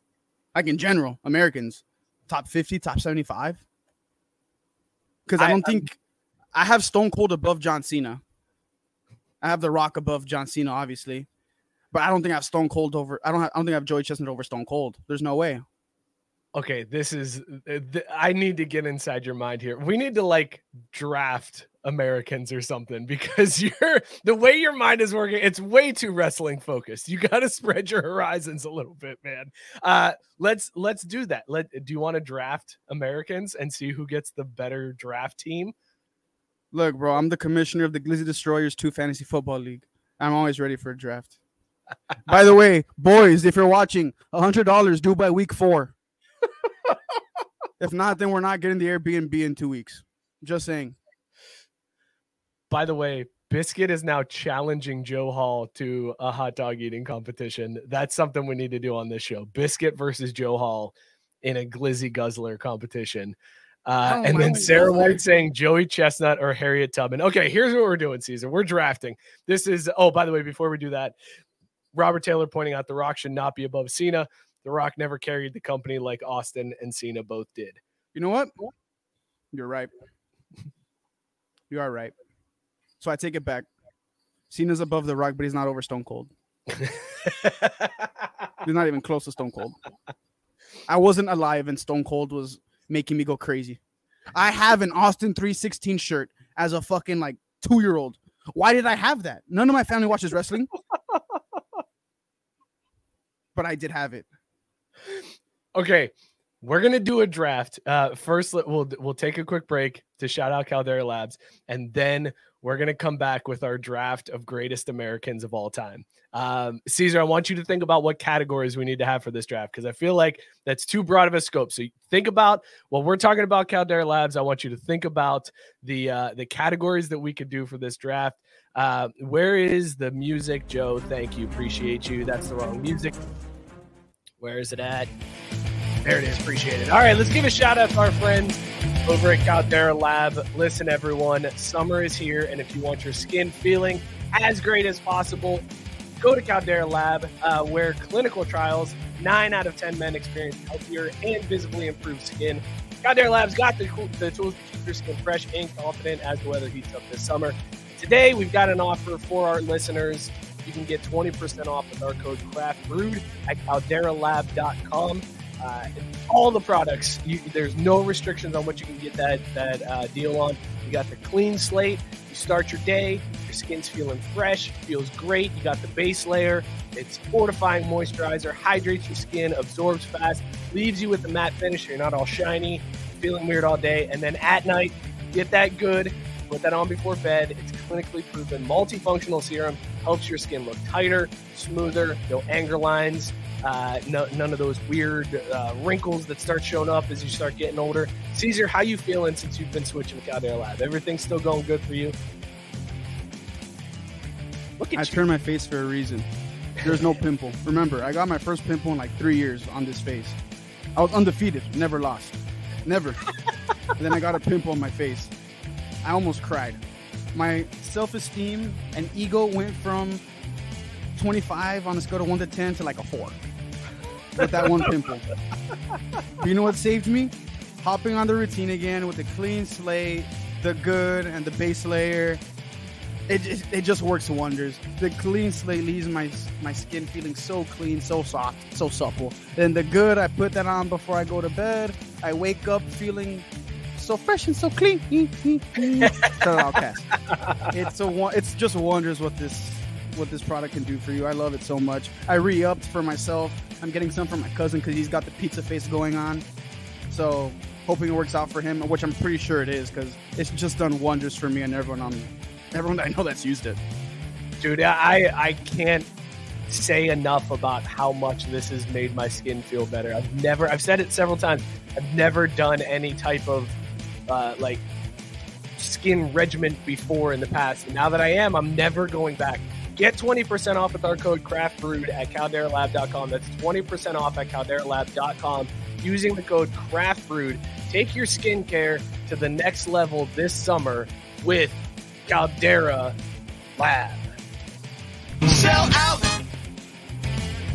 like in general, Americans, top 50, top 75. Because I, I- don't think I have Stone Cold above John Cena. I have The Rock above John Cena, obviously, but I don't think I have Stone Cold over. I don't. Have, I don't think I have Joey Chestnut over Stone Cold. There's no way. Okay, this is uh, th- I need to get inside your mind here. We need to like draft Americans or something because you're the way your mind is working, it's way too wrestling focused. You got to spread your horizons a little bit, man. Uh let's let's do that. Let do you want to draft Americans and see who gets the better draft team? Look, bro, I'm the commissioner of the Glizzy Destroyers 2 Fantasy Football League. I'm always ready for a draft. by the way, boys, if you're watching, $100 due by week four. if not, then we're not getting the Airbnb in two weeks. Just saying. By the way, Biscuit is now challenging Joe Hall to a hot dog eating competition. That's something we need to do on this show. Biscuit versus Joe Hall in a Glizzy Guzzler competition. Uh, Oh and then Sarah God. White saying Joey Chestnut or Harriet Tubman. Okay, here's what we're doing, Cesar. We're drafting. This is, oh, by the way, before we do that, Robert Taylor pointing out The Rock should not be above Cena. The Rock never carried the company like Austin and Cena both did. You know what? You're right. You are right. So I take it back. Cena's above The Rock, but he's not over Stone Cold. He's not even close to Stone Cold. I wasn't alive and Stone Cold was making me go crazy. I have an Austin 316 shirt as a fucking like two year old. Why did I have that? None of my family watches wrestling. but I did have it. Okay, we're gonna do a draft. Uh, first, we'll we'll take a quick break to shout out Caldera Labs, and then we're gonna come back with our draft of greatest Americans of all time. Um, Cesar, I want you to think about what categories we need to have for this draft because I feel like that's too broad of a scope. So think about what we're talking about Caldera Labs. I want you to think about the uh, the categories that we could do for this draft. Uh, where is the music, Joe? Thank you, appreciate you. That's the wrong music. Where is it at? There it is. Appreciate it. All right, let's give a shout out to our friends over at Caldera Lab. Listen, everyone, summer is here, and if you want your skin feeling as great as possible, go to Caldera Lab, uh, where clinical trials, nine out of 10 men experience healthier and visibly improved skin. Caldera Lab's got the, the tools to keep your skin fresh and confident as the weather heats up this summer. Today, we've got an offer for our listeners. You can get 20% off with our code CRAFTBREWED at calderalab.com. Uh, all the products, you, there's no restrictions on what you can get that that uh, deal on. You got the clean slate. You start your day, your skin's feeling fresh, feels great. You got the base layer. It's fortifying moisturizer, hydrates your skin, absorbs fast, leaves you with a matte finish. You're not all shiny, feeling weird all day, and then at night, get that good. Put that on before bed. It's clinically proven multifunctional serum helps your skin look tighter, smoother, no anger lines, uh, no, none of those weird uh, wrinkles that start showing up as you start getting older. Cesar, how you feeling since you've been switching to Caldera Lab? Everything still going good for you? Look I at you. I turned my face for a reason. There's no pimple. Remember, I got my first pimple in like three years on this face. I was undefeated, never lost. Never. and then I got a pimple on my face. I almost cried. My self esteem and ego went from 25 on a scale of 1 to 10 to like a 4 with that one pimple. You know what saved me? Hopping on the routine again with the clean slate, the good, and the base layer it, it, it just works wonders. The clean slate leaves my my skin feeling so clean, so soft, so supple. Then the good, I put that on before I go to bed. I wake up feeling so fresh and so clean. It's a it's just wonders what this what this product can do for you. I love it so much. I re-upped for myself. I'm getting some for my cousin because he's got the pizza face going on. So hoping it works out for him, which I'm pretty sure it is because it's just done wonders for me and everyone on everyone I know that's used it. dude i i can't say enough about how much this has made my skin feel better i've never i've said it several times i've never done any type of uh, like skin regimen before in the past and now that i am i'm never going back get 20% off with our code craft brewed at calderalab.com that's 20% off at calderalab.com using the code craft brewed take your skincare to the next level this summer with caldera lab Sell out.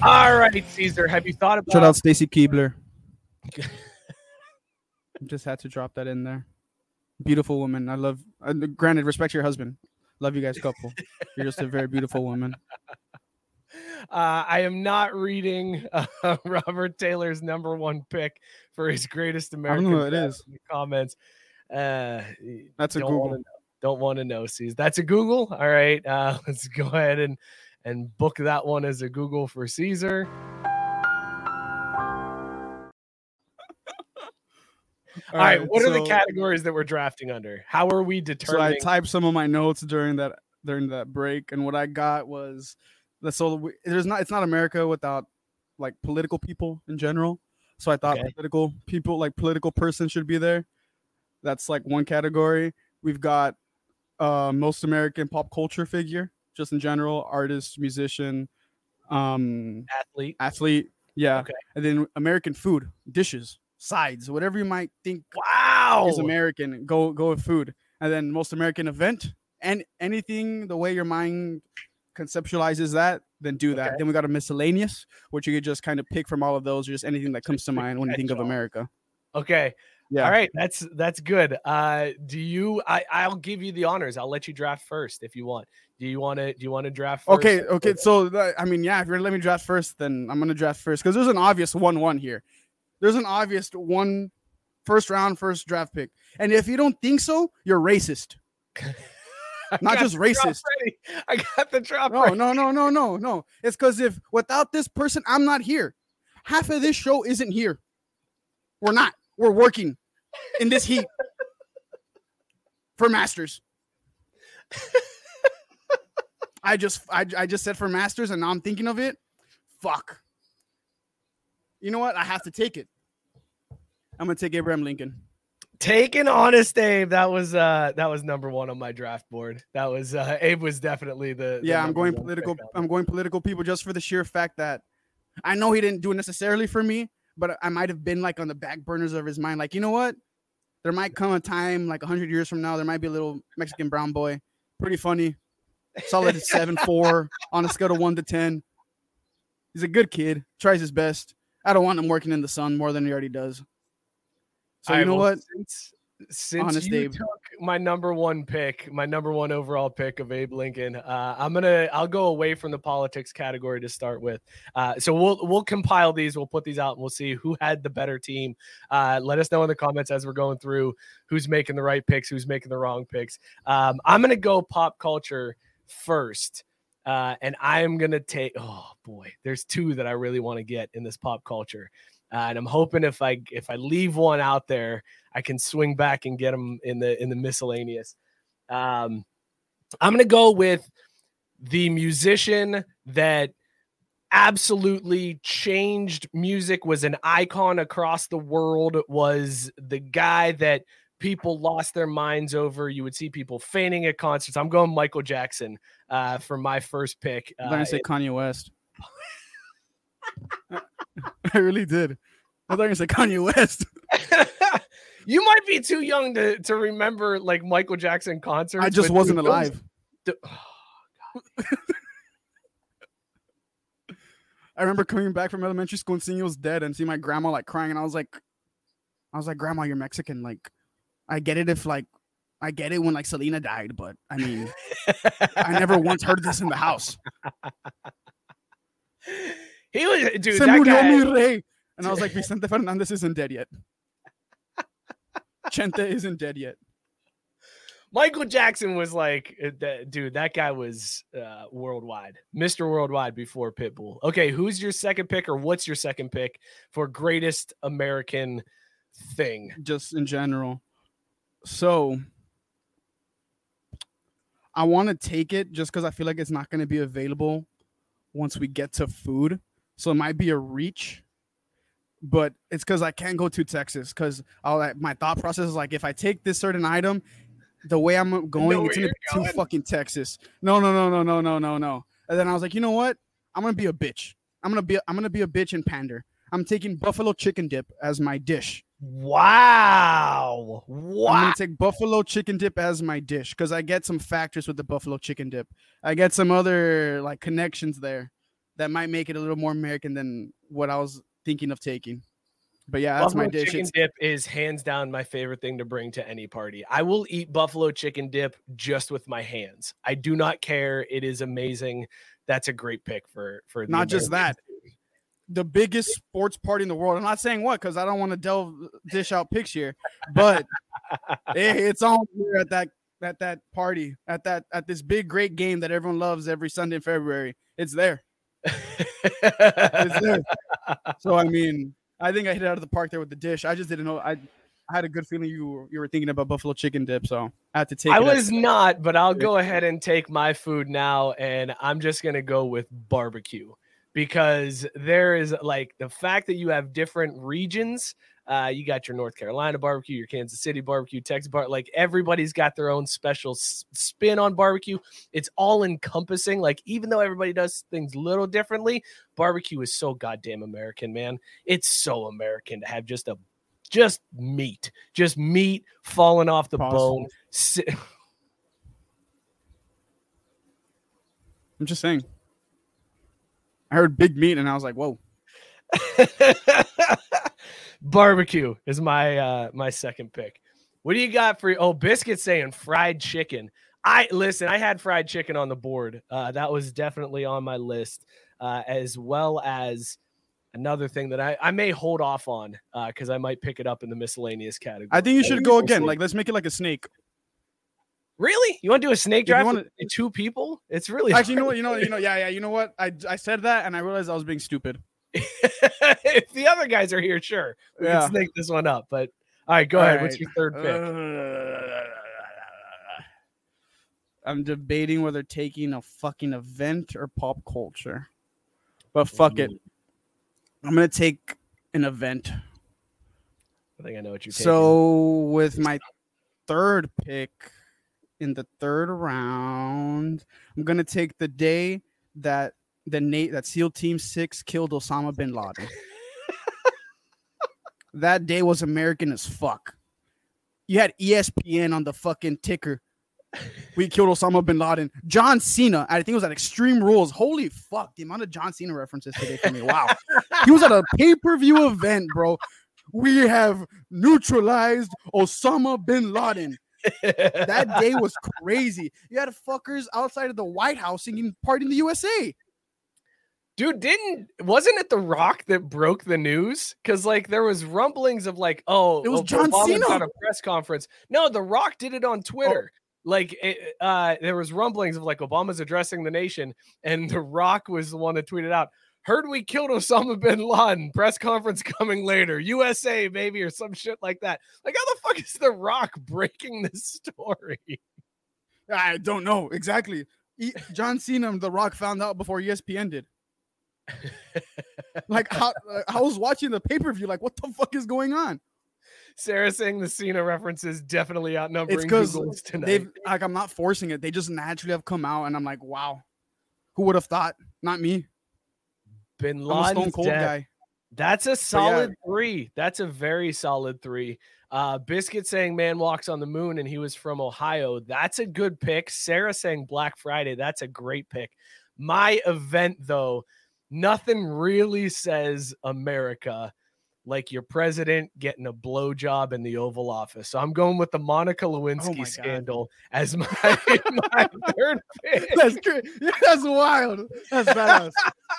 All right, Cesar. Have you thought about Shout out Stacy Keibler. Just had to drop that in there. Beautiful woman. I love. Uh, granted, respect your husband. Love you guys, couple. You're just a very beautiful woman. Uh, I am not reading uh, Robert Taylor's number one pick for his greatest I American. don't know what it in the Comments. Uh, That's a don't Google. Wanna don't want to know. Sees that's a Google. All right. Uh, let's go ahead and and book that one as a Google for Cesar. All right. what are the categories that we're drafting under? How are we determined? So I typed some of my notes during that during that break, and what I got was the so there's not it's not America without like political people in general. So I thought Okay. political people like political person should be there. That's like one category. We've got uh, most American pop culture figure, just in general, artist, musician, um, athlete. athlete, yeah, Okay. and then American food, dishes, sides, whatever you might think Wow. is American. Go go with food, and then most American event and anything the way your mind conceptualizes that, then do that. Okay. Then we got a miscellaneous, which you could just kind of pick from all of those, or just anything that comes to mind when you think of. America. Okay. Yeah. All right. That's that's good. Uh do you I I'll give you the honors. I'll let you draft first if you want. Do you want to do you want to draft first? Okay, okay. So I mean, yeah, if you're gonna let me draft first, then I'm gonna draft first because there's an obvious one-one here. There's an obvious one first round, first draft pick, and if you don't think so, you're racist. Not just racist. I got the drop No, ready. no, no, no, no, no. It's because if without this person, I'm not here. Half of this show isn't here. We're not. We're working in this heat for masters. I just, I, I just said for masters, and now I'm thinking of it. Fuck. You know what? I have to take it. I'm gonna take Abraham Lincoln. Taking honest Abe. That was uh that was number one on my draft board. That was uh Abe was definitely the, the Yeah, I'm going political. I'm going political people just for the sheer fact that I know he didn't do it necessarily for me, but I might have been like on the back burners of his mind. Like, you know what? There might come a time, like hundred years from now, there might be a little Mexican brown boy, pretty funny, solid seven four on a scale of one to ten. He's a good kid, tries his best. I don't want him working in the sun more than he already does. So you right, know what? Since, since Honest you took my number one pick, my number one overall pick of Abe Lincoln, uh, I'm gonna I'll go away from the politics category to start with. Uh, so we'll we'll compile these, we'll put these out, and we'll see who had the better team. Uh, let us know in the comments as we're going through who's making the right picks, who's making the wrong picks. Um, I'm gonna go pop culture first. Uh, and I'm gonna take. Oh boy, there's two that I really want to get in this pop culture, uh, and I'm hoping if I if I leave one out there, I can swing back and get them in the in the miscellaneous. Um, I'm gonna go with the musician that absolutely changed music was an icon across the world was the guy that people lost their minds over you would see people fainting at concerts i'm going michael jackson uh, for my first pick I'm uh, gonna say Kanye West. I really did. I thought you say Kanye West. you might be too young to, to remember like michael jackson concerts I just wasn't dude, those- alive. th- I remember coming back from elementary school and seeing he was dead and seeing my grandma like crying, and I was like, I was like, Grandma, you're Mexican. Like, I get it if like, I get it when like Selena died, but I mean, I never once heard this in the house. he was dude Se that guy, mi rey. And I was like, Vicente Fernandez isn't dead yet. Chente isn't dead yet. Michael Jackson was like, that- dude, that guy was uh, worldwide, Mr. Worldwide before Pitbull. Okay, who's your second pick, or what's your second pick for greatest American thing? just in general. So I want to take it just because I feel like it's not going to be available once we get to food. So it might be a reach, but it's because I can't go to Texas because like, my thought process is like if I take this certain item, the way I'm going, where it's gonna be going? to fucking Texas. No, no, no, no, no, no, no, no. And then I was like, you know what? I'm gonna be a bitch. I'm gonna be I'm gonna be a bitch and pander. I'm taking buffalo chicken dip as my dish. Wow. I'm gonna take buffalo chicken dip as my dish because I get some factors with the buffalo chicken dip. I get some other like connections there that might make it a little more American than what I was thinking of taking. But yeah, that's my dish. chicken It's, dip is hands down my favorite thing to bring to any party. I will eat buffalo chicken dip just with my hands. I do not care. It is amazing. That's a great pick for for the Not just Americans. The biggest sports party in the world. I'm not saying what because I don't want to delve dish out pics here, but hey, it's on here at that at that party at that at this big great game that everyone loves every Sunday in February. It's there. It's there. So I mean, I think I hit it out of the park there with the dish. I just didn't know. I, I had a good feeling you were, you were thinking about buffalo chicken dip, so I had to take. I it as- was not, but I'll go ahead and take my food now, and I'm just gonna go with barbecue because there is like the fact that you have different regions. Uh, you got your North Carolina barbecue, your Kansas City barbecue, Texas bar. Like everybody's got their own special s- spin on barbecue. It's all encompassing. Like even though everybody does things a little differently, barbecue is so goddamn American, man. It's so American to have just a just meat, just meat falling off the bone. Si- I'm just saying. I heard big meat, and I was like, "Whoa!" Barbecue is my uh my second pick. What do you got for oh biscuit saying fried chicken? I listen, I had fried chicken on the board. Uh that was definitely on my list. Uh as well as another thing that I, I may hold off on uh because I might pick it up in the miscellaneous category. I think you should go again. Like, let's make it like a snake. Really? You want to do a snake you wanna- with two people? It's really Actually, you know what? You know, you know, yeah, yeah. You know what? I I said that, and I realized I was being stupid. if the other guys are here, sure. We Yeah. can snake this one up. But all right, go All ahead. What's your third pick? Uh, I'm debating whether taking a fucking event or pop culture. But fuck it. I'm gonna take an event. I think I know what you're taking. So with my third pick in the third round, I'm gonna take the day that the Nate that SEAL Team Six killed Osama bin Laden. that day was American as fuck. You had ESPN on the fucking ticker. We killed Osama bin Laden. John Cena, I think it was at Extreme Rules. Holy fuck, the amount of John Cena references today for me. Wow. he was at a pay-per-view event, bro. We have neutralized Osama bin Laden. That day was crazy. You had fuckers outside of the White House singing "Party in the USA." dude didn't wasn't it the rock that broke the news because like there was rumblings of like oh It was oh, John Cena. at a press conference no the rock did it on twitter like it, uh there was rumblings of like obama's addressing the nation and the rock was the one that tweeted out heard we killed osama bin laden press conference coming later usa maybe, or some shit like that like how the fuck is the rock breaking this story I don't know exactly. John Cena and The Rock found out before ESPN did. Like how uh, I was watching the pay per view, like what the fuck is going on? sarah saying the cena references definitely outnumbering It's Google's tonight they've like I'm not forcing it. They just naturally have come out, and I'm like, wow, who would have thought? Not me. Bin laden's Cold dead. guy. That's a solid three. That's a very solid three. Uh, Biscuit saying man walks on the moon and he was from Ohio. That's a good pick. Sarah saying Black Friday. That's a great pick. My event, though, nothing really says America like your president getting a blowjob in the Oval Office. So I'm going with the Monica oh Lewinsky Oh God. scandal as my, my third pick. That's. That's wild. That's badass.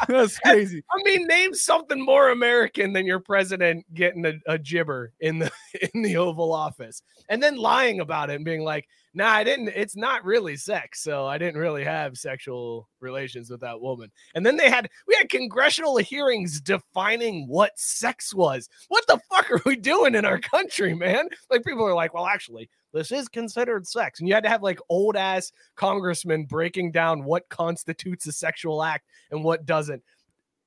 That's crazy. I mean, name something more American than your president getting a, a gibber in the in the Oval Office, and then lying about it and being like, "Nah, I didn't. It's not really sex, so I didn't really have sexual relations with that woman. And then they had we had congressional hearings defining what sex was. What the fuck are we doing in our country, man? Like people are like, well, actually, this is considered sex. And you had to have like old ass congressmen breaking down what constitutes a sexual act and what doesn't.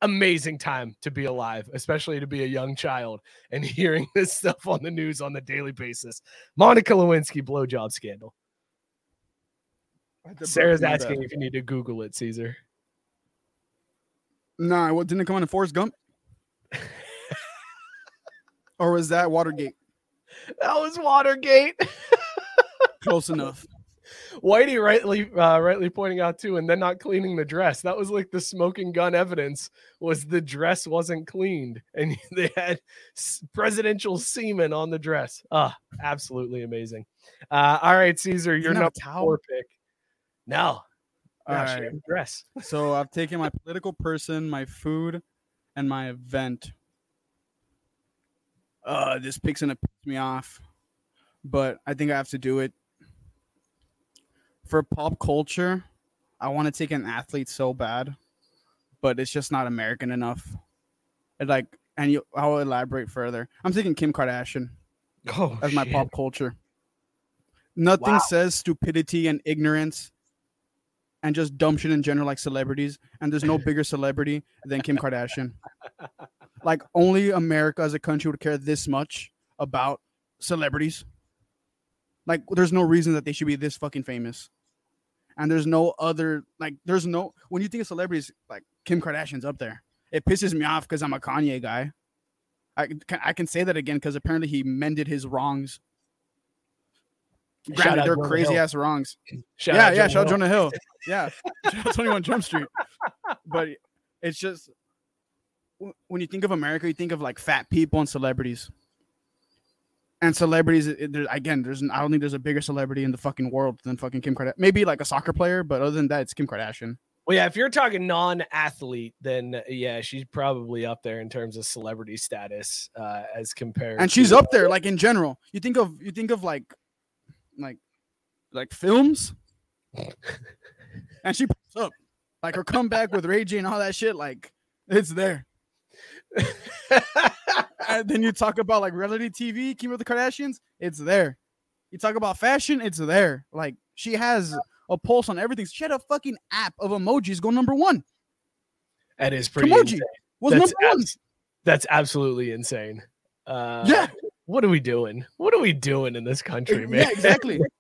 Amazing time to be alive, especially to be a young child and hearing this stuff on the news on the daily basis. Monica Lewinsky blowjob scandal. Sarah's asking if you need to Google it, Cesar. Nah, what didn't it come on in Forrest Gump? or was that Watergate? That was Watergate. Close enough. Whitey rightly uh, rightly pointing out too, and then not cleaning the dress. That was like the smoking gun evidence was the dress wasn't cleaned, and they had presidential semen on the dress. Ah, absolutely amazing. Uh, all right, Cesar, you're not have number a towel? four pick. No, All no, she right. dress. So I've taken my political person, my food, and my event. Uh, this pick's gonna piss me off, but I think I have to do it. For pop culture, I want to take an athlete so bad, but it's just not American enough. It like, and you, I'll elaborate further. I'm taking Kim Kardashian Oh, as my pop culture. Nothing Wow. says stupidity and ignorance and just dumb shit in general like celebrities. And there's no bigger celebrity than Kim Kardashian. Like only America as a country would care this much about celebrities. Like there's no reason that they should be this fucking famous. And there's no other like there's no when you think of celebrities like Kim Kardashian's up there. It pisses me off because I'm a Kanye guy. I can I can say that again because apparently he mended his wrongs. Granted, they're Jonah crazy Hill. ass wrongs. Shout yeah, yeah, Jonah shout out Hill. Jonah Hill. Yeah, 21 Jump Street. But it's just when you think of America, you think of like fat people and celebrities. And celebrities, it- there- again, there's I don't think there's a bigger celebrity in the fucking world than fucking Kim Kardashian. Maybe like a soccer player, but other than that, it's Kim Kardashian. Well, yeah, if you're talking non-athlete, then yeah, she's probably up there in terms of celebrity status uh, as compared. and she's to- up there like in general you think of you think of like like like films and she pops up like her comeback with ray j and all that shit like it's there and then you talk about like reality tv Kim with the kardashians it's there you talk about fashion it's there like she has a pulse on everything she had a fucking app of emojis go number one that is pretty. Kimoji insane. was That's number one That's absolutely insane. Uh, Yeah. What are we doing? What are we doing in this country, man? yeah exactly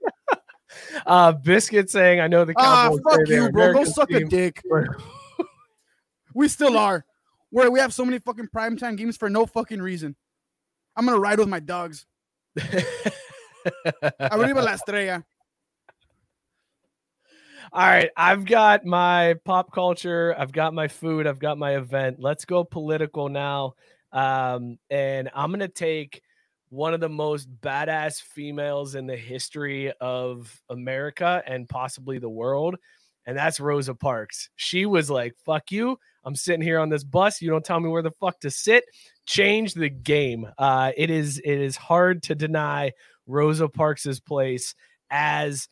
Uh, Biscuit saying, "I know the ah fuck you bro go suck a dick We still are. Where we have so many fucking primetime games for no fucking reason. I'm gonna ride with my dogs. Arriba la estrella. All right, I've got my pop culture, I've got my food, I've got my event. Let's go political now. Um, and I'm gonna take one of the most badass females in the history of America and possibly the world, and that's Rosa Parks. She was like, "Fuck you! I'm sitting here on this bus. You don't tell me where the fuck to sit." Change the game. Uh, it is it is hard to deny Rosa Parks's place as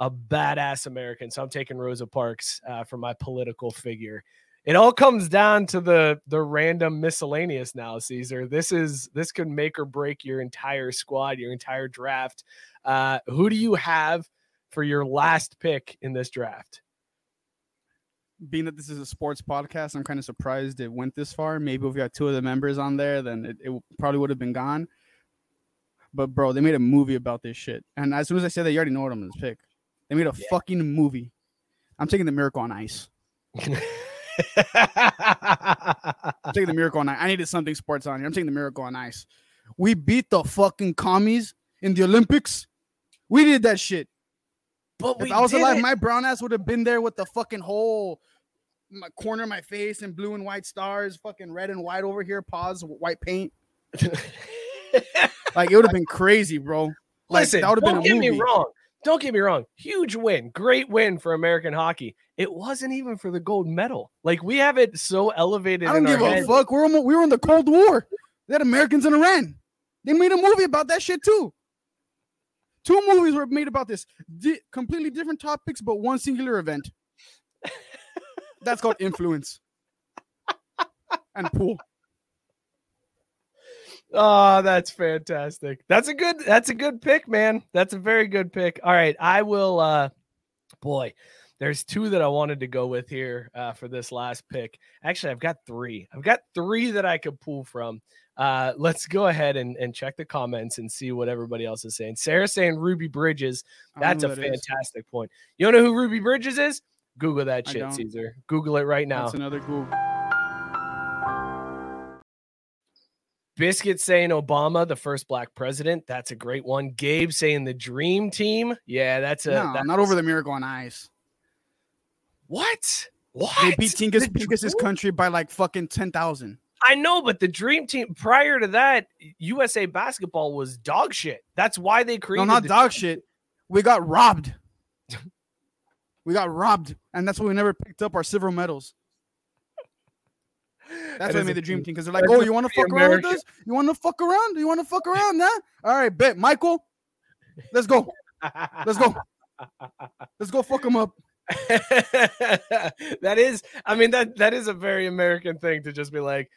a badass American. So I'm taking Rosa Parks uh, for my political figure. It all comes down to the the random miscellaneous now, Cesar. This is this could make or break your entire squad, your entire draft. Uh, who do you have for your last pick in this draft? Being that this is a sports podcast, I'm kind of surprised it went this far. Maybe if we had two of the members on there, then it, it probably would have been gone. But bro, they made a movie about this shit. And as soon as I said that, you already know what I'm gonna pick. They made a Yeah. fucking movie. I'm taking the Miracle on Ice. I'm taking the Miracle on Ice. I needed something sports on here. I'm taking the Miracle on Ice. We beat the fucking commies in the Olympics. We did that shit. but If I was alive, my brown ass would have been there with the fucking whole my corner of my face and blue and white stars, fucking red and white over here, paws, white paint. Like it would have been crazy, bro. Like Listen, that would have been don't get movie. me wrong. Don't get me wrong. Huge win, great win for American hockey. It wasn't even for the gold medal. Like we have it so elevated. I don't give a head. fuck. We're almo- we were in the Cold War. They had Americans in Iran. They made a movie about that shit too. Two movies were made about this. Di- completely different topics, but one singular event. That's called influence. and pool. Oh, that's fantastic. That's a good that's a good pick, man. That's a very good pick. All right, I will uh boy, there's two that I wanted to go with here uh, for this last pick. Actually, I've got three. I've got three that I could pull from. Uh, let's go ahead and, and check the comments and see what everybody else is saying. Sarah saying Ruby Bridges. That's a that is. fantastic point. You don't know who Ruby Bridges is? Google that shit. Cesar. Google it right now. That's another Google. Biscuit saying Obama, the first black president. That's a great one. Gabe saying the dream team. Yeah, that's a No, that's not over the miracle on ice. what? What? They beat Tinkus The Pincus's Dream- country by like fucking 10,000. I know, but the dream team prior to that, USA basketball was dog shit. That's why they created. No, not dog shit. We got robbed. we got robbed. And that's why we never picked up our silver medals. That's That why I made the dream team because they're like, oh, you want to fuck around with us? You want to fuck around? You want to fuck around? Huh? All right, bet. Michael, let's go. Let's go. Let's go fuck them up. that is, I mean that that is a very American thing to just be like,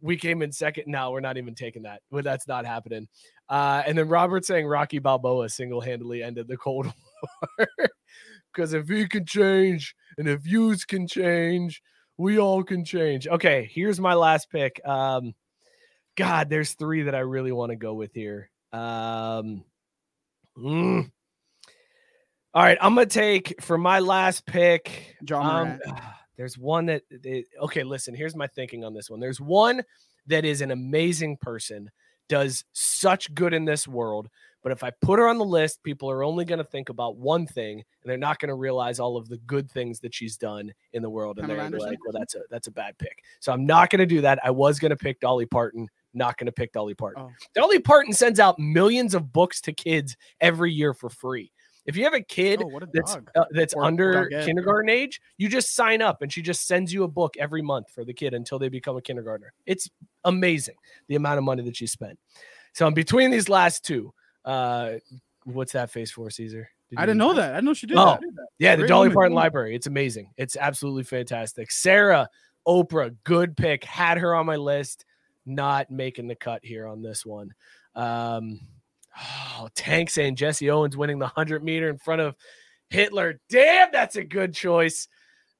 we came in second. Now we're not even taking that. Well, that's not happening. Uh, and then Robert saying Rocky Balboa single handedly ended the Cold War because if he can change and if yous can change, we all can change. Okay, here's my last pick. Um, God, there's three that I really want to go with here. Um, mm. All right, I'm gonna take for my last pick. John um, there's one that, that- okay. Listen, here's my thinking on this one. There's one that is an amazing person, does such good in this world. But if I put her on the list, people are only going to think about one thing, and they're not going to realize all of the good things that she's done in the world. And Pamela they're gonna be Anderson? like, "Well, that's a that's a bad pick." So I'm not going to do that. I was going to pick Dolly Parton. Not going to pick Dolly Parton. Oh. Dolly Parton sends out millions of books to kids every year for free. If you have a kid Oh, a that's uh, that's Or under kindergarten age, you just sign up and she just sends you a book every month for the kid until they become a kindergartner. It's amazing the amount of money that she spent. So between these last two. Uh, what's that face for, Cesar? Did I didn't know that. I didn't know she did Oh, that. Yeah, the Great Dolly. Parton Library. It's amazing. It's absolutely fantastic. Sarah, Oprah, good pick. Had her on my list. Not making the cut here on this one. Um, oh, Tank saying Jesse Owens winning the 100 meter in front of Hitler. Damn, that's a good choice.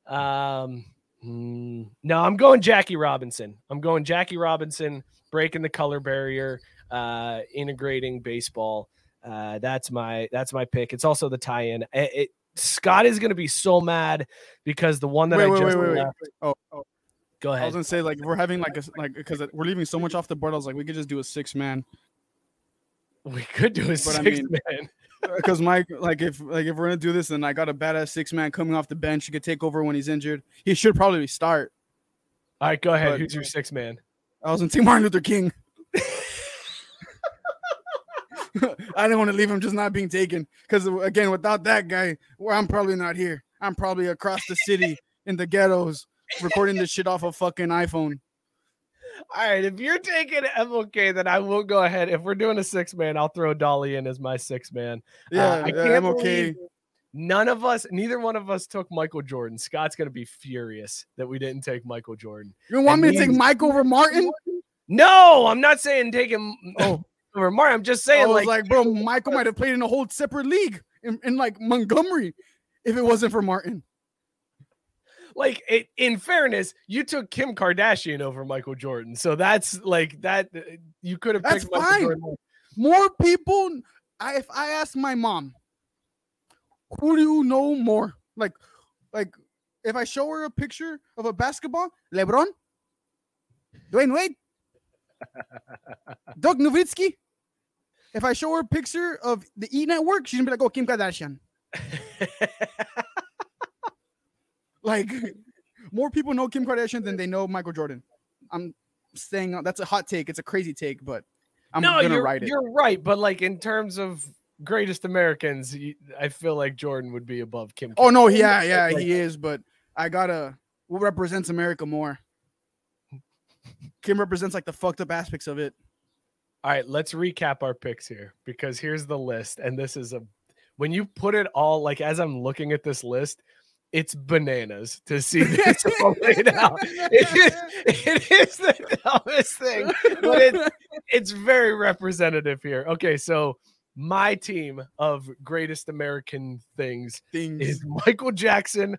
Um, mm, no, I'm going Jackie Robinson. I'm going Jackie Robinson, breaking the color barrier, uh, integrating baseball. Uh, that's my that's my pick. It's also the tie-in. It, it- Scott is going to be so mad because the one that Wait, I wait, just wait, wait, wait. left. Oh, oh, Go ahead. I was gonna say like if we're having like a like because we're leaving so much off the board. I was like we could just do a six man we could do a I six mean- man. Uh, because Mike like if like if we're gonna do this then I got a badass six man coming off the bench. He could take over when he's injured. He should probably start. All right, go ahead. but- Who's your six man? I was gonna take Martin Luther King. I didn't want to leave him just not being taken because again, without that guy, well, I'm probably not here. I'm probably across the city in the ghettos recording this shit off a fucking iPhone. All right, if you're taking MLK, then I will go ahead. If we're doing a six man, I'll throw Dolly in as my six man. Yeah, Uh, I can't I'm okay. None of us, neither one of us took Michael Jordan. Scott's gonna be furious that we didn't take Michael Jordan. You want me to take Mike over Martin? No, I'm not saying take him Oh, over Martin. I'm just saying, like, like, bro, Michael might have played in a whole separate league in, in like Montgomery if it wasn't for Martin. Like it, in fairness, you took Kim Kardashian over Michael Jordan, so that's like that. uh, You could have That's picked Michael fine. Jordan. More people. I if I ask my mom, who do you know more? Like, like if I show her a picture of a basketball, LeBron, Dwyane Wade, Doug Nowitzki. If I show her a picture of the E Network, she's gonna be like, "Oh, Kim Kardashian." Like, more people know Kim Kardashian than they know Michael Jordan. I'm saying uh, that's a hot take. It's a crazy take, but I'm no, gonna write it. you're right, but like in terms of greatest Americans, I feel like Jordan would be above Kim. Oh no, yeah, yeah, Like, he is, but I gotta what represents America more. Kim represents like the fucked up aspects of it. All right, let's recap our picks here because here's the list, and this is a when you put it all like as I'm looking at this list, it's bananas to see this all laid out. It is, it is the dumbest thing, but it's it's very representative here. Okay, so my team of greatest American things Things. is Michael Jackson,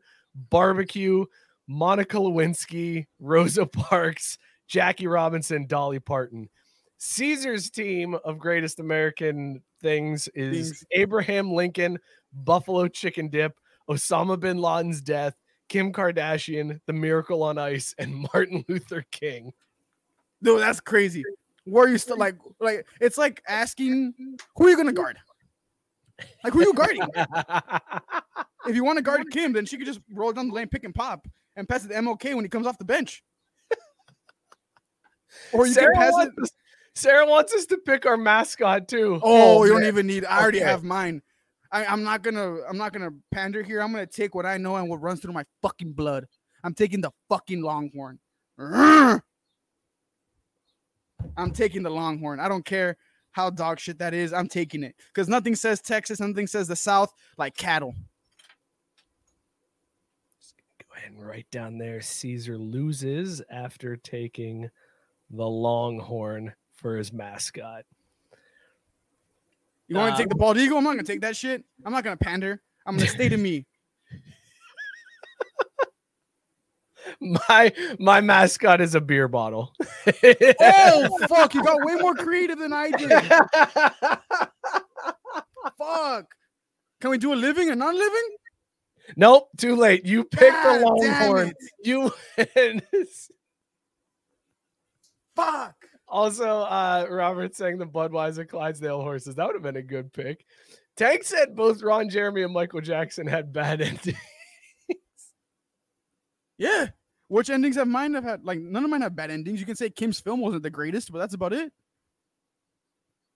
barbecue, Monica Lewinsky, Rosa Parks, Jackie Robinson, Dolly Parton. Cesar's team of greatest American things is Things. Abraham Lincoln, Buffalo Chicken Dip, Osama bin Laden's death, Kim Kardashian, The Miracle on Ice, and Martin Luther King. Dude, that's crazy. Where are you still like like it's like asking who are you gonna guard? Like who are you guarding? if you want to guard Kim, then she could just roll down the lane, pick and pop, and pass it to MLK when he comes off the bench. Or you Sarah, can pass it. wants us, Sarah wants us to pick our mascot too. Oh, oh you don't even need. I already Okay. have mine. I, I'm not gonna. I'm not gonna pander here. I'm gonna take what I know and what runs through my fucking blood. I'm taking the fucking Longhorn. I'm taking the Longhorn. I don't care how dog shit that is. I'm taking it because nothing says Texas, nothing says the South like cattle. Go ahead and write down there. Cesar loses after taking the Longhorn for his mascot. You want to take the um, bald eagle? I'm not gonna take that shit. I'm not gonna pander. I'm gonna stay to me. My my mascot is a beer bottle. Oh fuck! You got way more creative than I did. Fuck. Can we do a living and non-living? nope, too late. You picked God the Longhorn. You Fuck. Also uh Robert saying the Budweiser Clydesdale horses. That would have been a good pick. Tank said both Ron Jeremy and Michael Jackson had bad endings. Yeah. Which endings have mine have had? Like none of mine have bad endings. You can say Kim's film wasn't the greatest, but that's about it.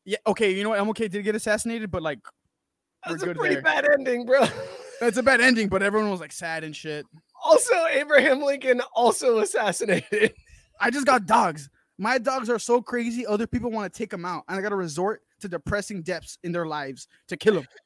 Yeah. Okay. You know what? MLK did get assassinated, but like we're That's a good pretty there. bad ending, bro. That's a bad ending. But everyone was like sad and shit. Also, Abraham Lincoln also assassinated. I just got dogs. My dogs are so crazy. Other people want to take them out, and I got to resort to depressing depths in their lives to kill them.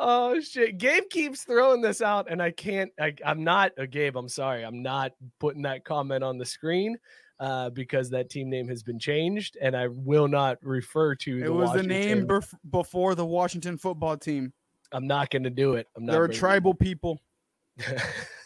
Oh shit. Gabe keeps throwing this out, and I can't I, I'm not a Gabe, I'm sorry. I'm not putting that comment on the screen uh because that team name has been changed and I will not refer to It was the name bef- before the Washington football team. I'm not gonna do it. I'm not They're a tribal people.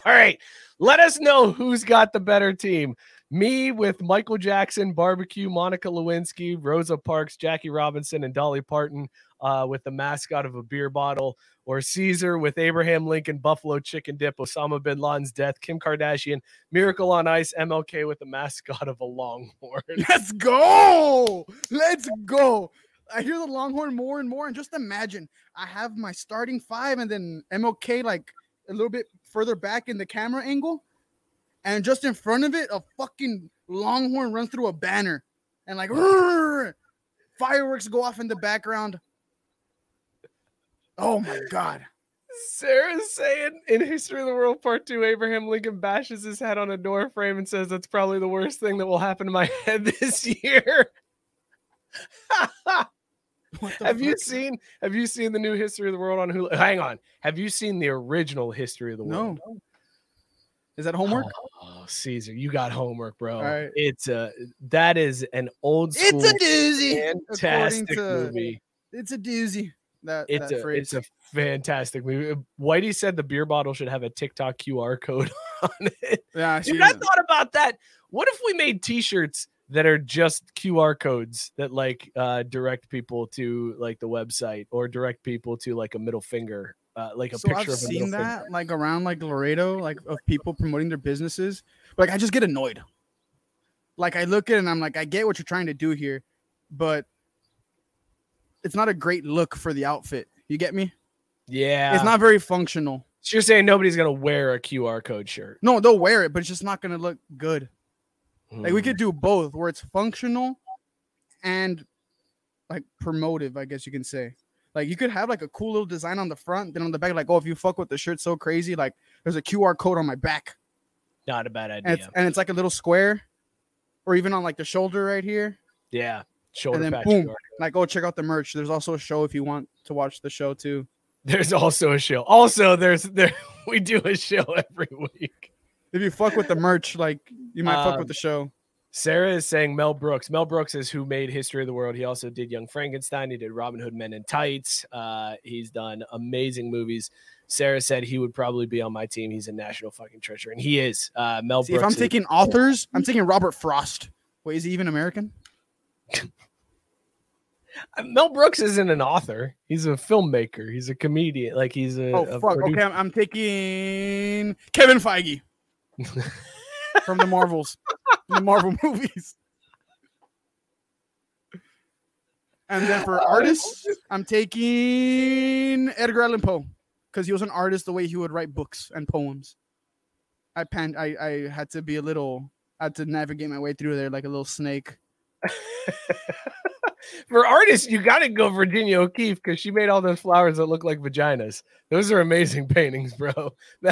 All right. Let us know who's got the better team. Me with Michael Jackson, Barbecue, Monica Lewinsky, Rosa Parks, Jackie Robinson, and Dolly Parton uh, with the mascot of a beer bottle, or Cesar with Abraham Lincoln, Buffalo Chicken Dip, Osama bin Laden's death, Kim Kardashian, Miracle on Ice, MLK with the mascot of a Longhorn. Let's go. Let's go. I hear the Longhorn more and more, and just imagine I have my starting five, and then MLK like a little bit further back in the camera angle, and just in front of it, a fucking Longhorn runs through a banner, and like fireworks go off in the background. Oh my god! Sarah's saying in History of the World Part 2, Abraham Lincoln bashes his head on a door frame and says that's probably the worst thing that will happen to my head this year. What the have you seen have you seen the new History of the World on Hulu? Hang on. Have you seen the original History of the world No. World? Is that homework? Oh, Cesar, you got homework, bro. right. It's a that is an old school It's a doozy. Fantastic to movie. It's a doozy. That It's that a phrase. it's a fantastic movie. Uh, Whitey said the beer bottle should have a TikTok QR code on it. yeah, I Dude, I thought about that. What if we made T-shirts that are just QR codes that like uh, direct people to like the website or direct people to like a middle finger, uh, like a so picture I've of a seen that finger. like around like Laredo, like of people promoting their businesses. But like I just get annoyed. Like I look at it and I'm like, I get what you're trying to do here, but it's not a great look for the outfit. You get me? Yeah, It's not very functional. So you're saying nobody's gonna wear a QR code shirt? No, they'll wear it, but it's just not gonna look good. Like we could do both, where it's functional and like promotive, I guess you can say. Like you could have like a cool little design on the front, then on the back, like, oh, if you fuck with the shirt so crazy, like there's a QR code on my back. not a bad and idea. it's, and it's like a little square, or even on like the shoulder right here. yeah, shoulder and then patch boom. QR. Like, oh, check out the merch. There's also a show if you want to watch the show too. There's also a show. Also, there's there we do a show every week. If you fuck with the merch, like you might fuck Um, with the show. Sarah is saying Mel Brooks. Mel Brooks is who made History of the World. He also did Young Frankenstein. He did Robin Hood Men in Tights. Uh, he's done amazing movies. Sarah said he would probably be on my team. He's a national fucking treasure, and he is. Uh, Mel Brooks. See, if I'm is- taking authors, I'm taking Robert Frost. Wait, is he even American? Mel Brooks isn't an author. He's a filmmaker. He's a comedian. Like he's a. Oh a fuck. producer. Okay, I'm, I'm taking Kevin Feige from the Marvels, the Marvel movies. And then for oh, artists, I'm taking Edgar Allan Poe because he was an artist the way he would write books and poems. I pan I, I had to be a little I had to navigate my way through there like a little snake. For artists, you got to go Virginia O'Keeffe because she made all those flowers that look like vaginas. Those are amazing paintings, bro.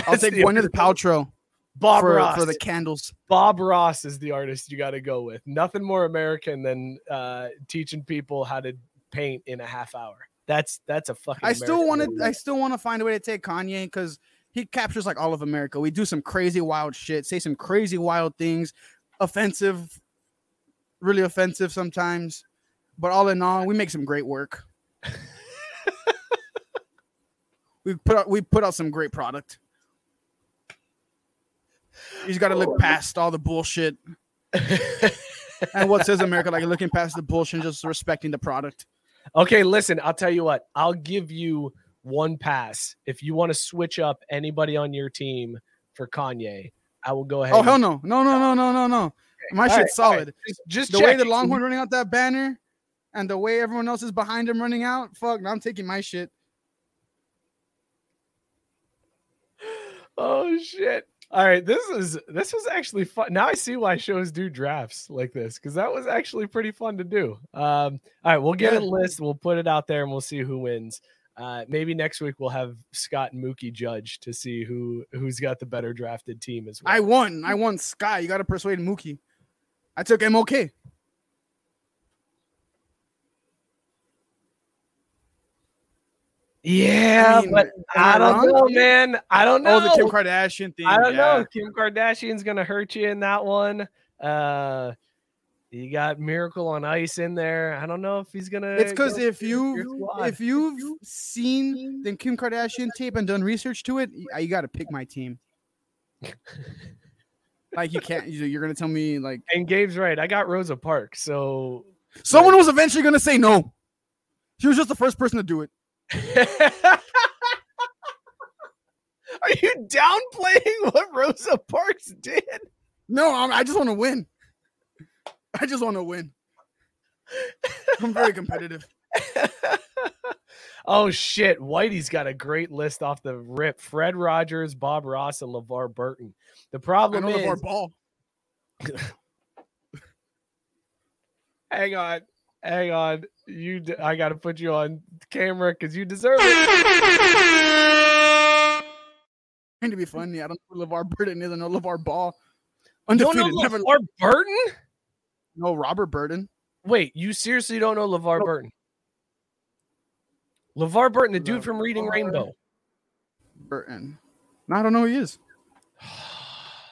I'll take one take the- Paltrow Bob for, Ross. for the candles. Bob Ross is the artist you got to go with. Nothing more American than uh, teaching people how to paint in a half hour. That's that's a fucking. I still want to. I still want to find a way to take Kanye because he captures like all of America. We do some crazy wild shit, say some crazy wild things, offensive, really offensive sometimes. But all in all, we make some great work. we put out we put out some great product. You just got to look oh, past all the bullshit. and what says America? Like looking past the bullshit, and just respecting the product. Okay, listen, I'll tell you what. I'll give you one pass if you want to switch up anybody on your team for Kanye. I will go ahead. Oh and- hell no, no, no, no, no, no, no. My All shit's right, all right. solid. Just, just the way the. Longhorn running out that banner, and the way everyone else is behind him running out. Fuck, I'm taking my shit. Oh shit. All right, this is this was actually fun. Now I see why shows do drafts like this because that was actually pretty fun to do. Um, all right, we'll get a list, we'll put it out there, and we'll see who wins. Uh, maybe next week we'll have Scott and Mookie judge to see who who's got the better drafted team as well. I won. I won Sky. You got to persuade Mookie. I took MLK. Yeah, I mean, but I I don't wrong? know, man. I don't know. Oh, the Kim Kardashian thing. I don't yeah. know. Kim Kardashian's gonna hurt you in that one. Uh, you got Miracle on Ice in there. I don't know if he's gonna. It's because go if you if you've seen the Kim Kardashian tape and done research to it, you got to pick my team. like you can't. you- You're gonna tell me like and Gabe's right. I got Rosa Parks, so someone was eventually gonna say no. She was just the first person to do it. Are you downplaying what Rosa Parks did? No, I'm, I just want to win. I just want to win. I'm very competitive. oh shit, Whitey's got a great list off the rip. Fred Rogers, Bob Ross, and LeVar Burton. The I problem know is, LeVar Ball. hang on, hang on. You, I got to put you on camera because you deserve it. Trying to be funny. I don't know who LeVar Burton is. I know LeVar Ball. You don't Undefeated. know LeVar Burton? no Robert Burton. Wait, you seriously don't know LeVar Burton? LeVar Burton, the dude from Reading Rainbow. Burton. No, I don't know who he is.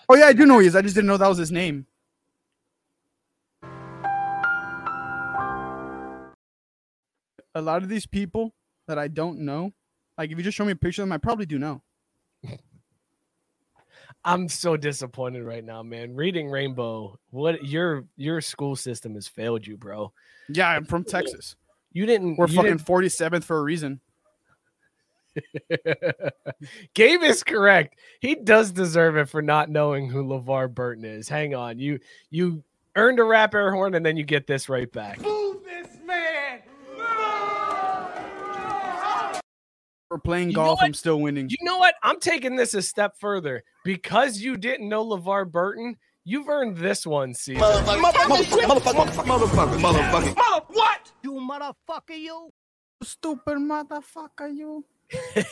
Oh yeah, I do know who he is. I just didn't know that was his name. A lot of these people that I don't know, like if you just show me a picture of them, I probably do know. I'm so disappointed right now, man. Reading Rainbow, what your your school system has failed you, bro. Yeah, I'm from Texas. You didn't. We're you fucking 47th for a reason. didn't- Gabe is correct. He does deserve it for not knowing who LeVar Burton is. Hang on, you you earned a rap air horn and then you get this right back. We're playing You golf. I'm still winning. You know what? I'm taking this a step further because you didn't know LeVar Burton. You've earned this one, Cesar. Stupid motherfucker, you.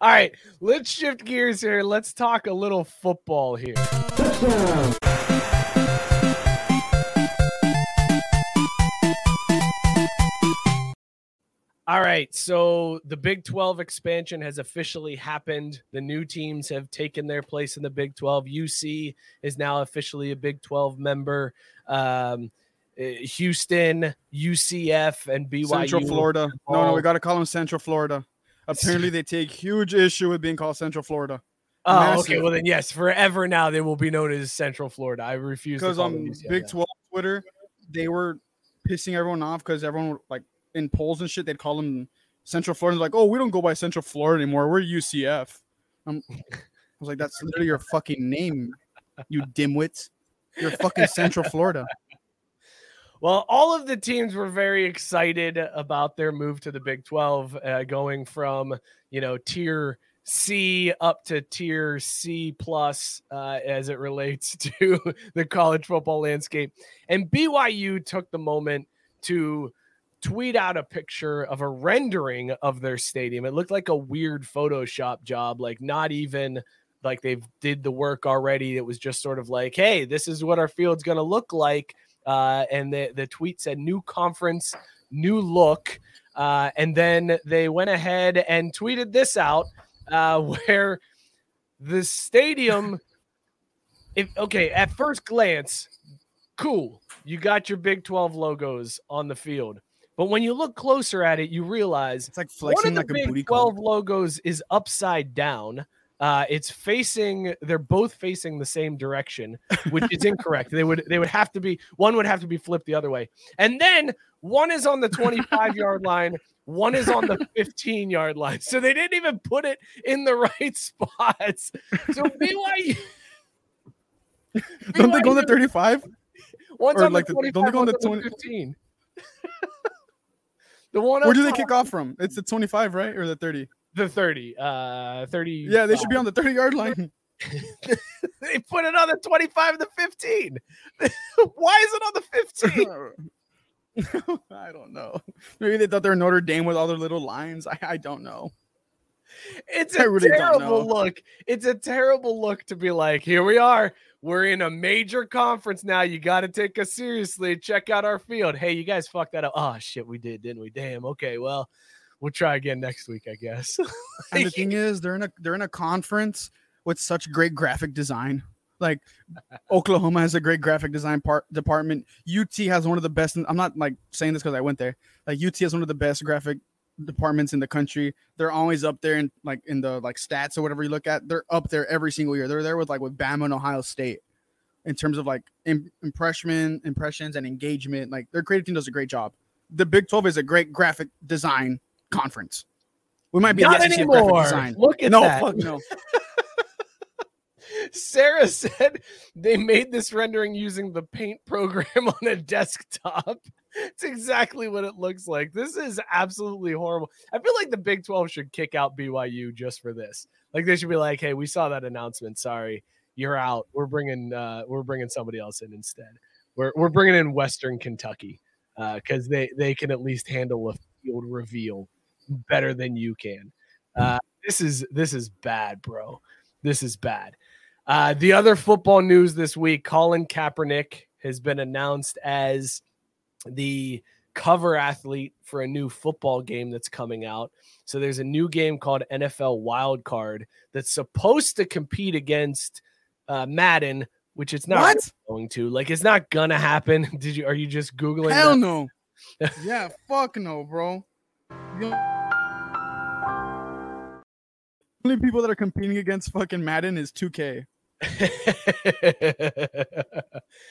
All right, let's shift gears here. Let's talk a little football here. All right, so the Big 12 expansion has officially happened. The new teams have taken their place in the Big 12. UC is now officially a Big 12 member. Um, eh, Houston, UCF, and BYU. Central Florida. No, no, we got to call them Central Florida. Apparently, they take huge issue with being called Central Florida Oh, okay. Well, then yes, forever now they will be known as Central Florida. I refuse to because on Big now. 12 Twitter, they were pissing everyone off because everyone like in polls and shit, they'd call them Central Florida. Like, oh, we don't go by Central Florida anymore. We're UCF. Um, I was like, that's literally your fucking name, you dimwits. You're fucking Central Florida. Well, all of the teams were very excited about their move to the Big 12, uh, going from you know tier C up to tier C plus uh, as it relates to the college football landscape. And BYU took the moment to tweet out a picture of a rendering of their stadium. It looked like a weird Photoshop job, like not even like they've did the work already. It was just sort of like, hey, this is what our field's going to look like. Uh, and the, the tweet said new conference, new look. Uh, and then they went ahead and tweeted this out uh, where the stadium, if okay, at first glance, cool. You got your Big 12 logos on the field. But when you look closer at it, you realize It's like one of the like a Big booty 12 call. logos is upside down. Uh, it's facing. They're both facing the same direction, which is incorrect. They would. They would have to be. One would have to be flipped the other way, and then one is on the 25 yard line. One is on the 15 yard line. So they didn't even put it in the right spots. So BYU. Don't they go to BYU 35? One's or on like the the- don't they go on the on 20 15. The one Where do they kick off from? It's the 25, right? Or the 30? The 30. Uh 30. Yeah, they should be on the 30 yard line. They put it on the 25 and the 15. Why is it on the 15? I don't know. Maybe they thought they were Notre Dame with all their little lines. I, I don't know. It's I a really terrible look. It's a terrible look to be like, here we are. We're in a major conference now. You got to take us seriously. Check out our field. Hey, you guys fucked that up. Oh shit, we did, didn't we? Damn. Okay, well, we'll try again next week, I guess. And the thing is, they're in a they're in a conference with such great graphic design. Like Oklahoma has a great graphic design part department. UT has one of the best. I'm not like saying this because I went there. Like UT has one of the best graphic departments in the country. They're always up there in like in the like stats or whatever you look at. They're up there every single year. They're there with like with Bama and Ohio State in terms of like im- impression impressions and engagement. Like their creative team does a great job. The Big 12 is a great graphic design conference. We might be Not the SEC of graphic anymore. design. Look at no, that. fuck no. Sarah said they made this rendering using the paint program on a desktop. It's exactly what it looks like. This is absolutely horrible. I feel like the Big 12 should kick out BYU just for this. Like they should be like, "Hey, we saw that announcement. Sorry, you're out. We're bringing uh we're bringing somebody else in instead. We're we're bringing in Western Kentucky uh cuz they they can at least handle a field reveal better than you can. Uh this is this is bad, bro. This is bad. Uh, the other football news this week Colin Kaepernick has been announced as the cover athlete for a new football game that's coming out. So there's a new game called NFL Wild Card that's supposed to compete against uh, Madden, which it's not What? going to. Like, it's not gonna happen. Did you? Are you just googling? Hell that? no. yeah, fuck no, bro. Only people that are competing against fucking Madden is 2K.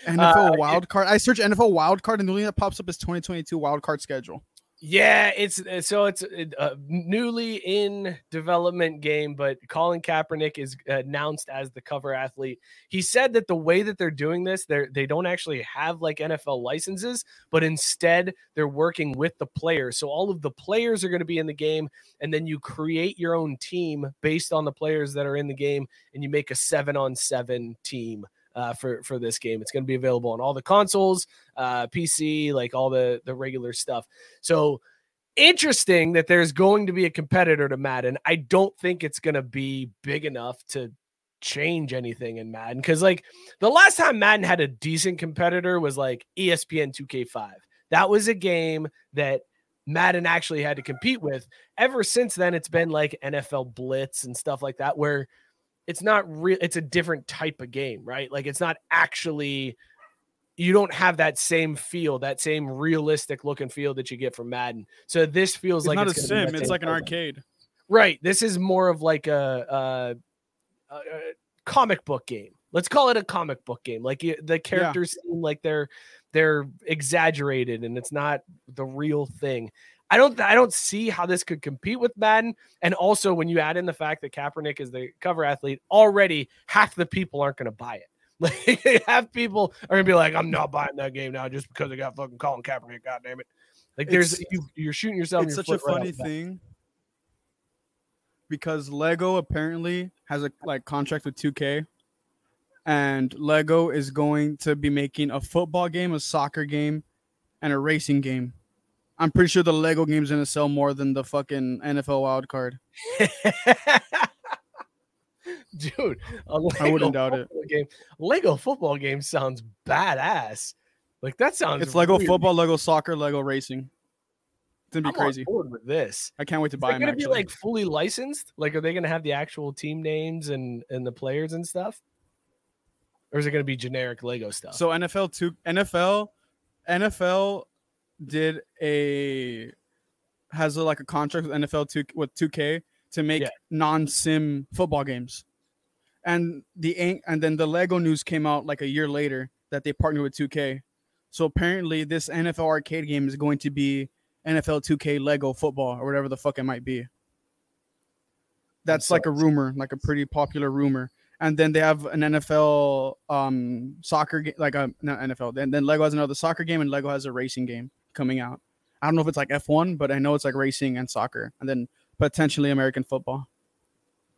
NFL Uh, wild card. I search NFL wild card, and the only thing that pops up is 2022 wild card schedule. Yeah, it's uh, so it's a a newly in development game, but Colin Kaepernick is announced as the cover athlete. He said that the way that they're doing this, they they don't actually have like NFL licenses, but instead they're working with the players. So all of the players are going to be in the game, and then you create your own team based on the players that are in the game, and you make a seven on seven team. Uh, for for this game, it's going to be available on all the consoles, uh, PC, like all the the regular stuff. So interesting that there's going to be a competitor to Madden. I don't think it's going to be big enough to change anything in Madden because, like, the last time Madden had a decent competitor was like ESPN 2K5. That was a game that Madden actually had to compete with. Ever since then, it's been like NFL Blitz and stuff like that, where it's not real. It's a different type of game, right? Like it's not actually. You don't have that same feel, that same realistic look and feel that you get from Madden. So this feels It's like not a it's gonna sim. It's like an program. arcade. Right. This is more of like a, a, a, a comic book game. Let's call it a comic book game. Like the characters seem like they're they're exaggerated and it's not the real thing. I don't I don't see how this could compete with Madden. And also when you add in the fact that Kaepernick is the cover athlete, already half the people aren't going to buy it. Like half people are gonna be like, I'm not buying that game now just because I got fucking Colin Kaepernick. God damn it! Like there's you, you're shooting yourself. in it's your such a right funny thing because Lego apparently has a like contract with 2K and Lego is going to be making a football game, a soccer game, and a racing game. I'm pretty sure the Lego game's gonna sell more than the fucking NFL wild card. Dude, a Lego I wouldn't doubt it. Game. Lego football game sounds badass. Like that sounds. It's Lego really- football, Lego soccer, Lego racing. It's gonna be I'm crazy. with this. I can't wait to Is buy it going to be like fully licensed? Like, are they to have the actual team names and and the players and stuff? Or is it going to be generic Lego stuff? So NFL two NFL NFL did a has a, like a contract with NFL two with two K to make Yeah. non sim football games, and the and then the Lego news came out like a year later that they partnered with two K. So apparently, this NFL arcade game is going to be NFL two K Lego football or whatever the fuck it might be. That's so like a rumor, like a pretty popular rumor and then they have an NFL um soccer game, like a not NFL. Then then Lego has another soccer game, and Lego has a racing game coming out. I don't know if it's like F1, but I know it's like racing and soccer, and then potentially American football.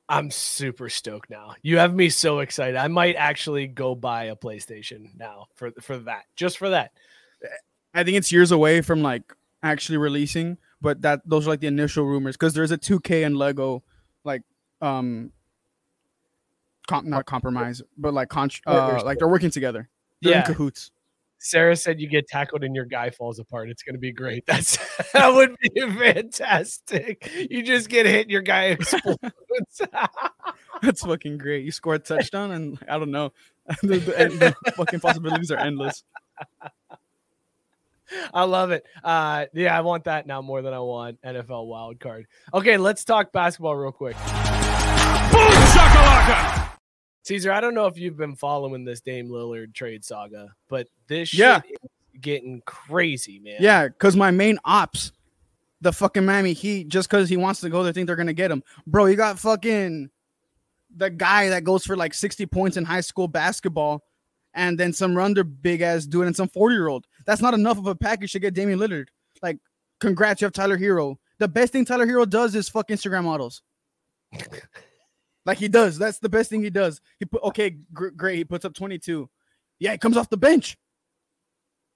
I'm super stoked now. You have me so excited. I might actually go buy a PlayStation now for for that, just for that. I think it's years away from like actually releasing, but that those are like the initial rumors because there's a 2K and Lego like um com- not compromise, but like con- uh, like they're working together. They're in Yeah. cahoots. Sarah said you get tackled and your guy falls apart. It's going to be great. That's that would be fantastic. You just get hit, your guy explodes. That's fucking great. You score a touchdown, and I don't know. the, the- the fucking possibilities are endless. I love it. Uh, yeah, I want that now more than I want NFL wild card. Okay, let's talk basketball real quick. Boom shakalaka! Cesar, I don't know if you've been following this Dame Lillard trade saga, but this Yeah. is getting crazy, man. Yeah, because my main ops, the fucking Miami Heat, just because he wants to go, they think they're gonna get him. Bro, you got fucking the guy that goes for like 60 points in high school basketball, and then some under big ass dude and some 40 year old. That's not enough of a package to get Damian Lillard. Like, congrats, you have Tyler Herro. The best thing Tyler Herro does is fuck Instagram models. like he does. That's the best thing he does. He put okay, gr- great. He puts up 22. Yeah, he comes off the bench.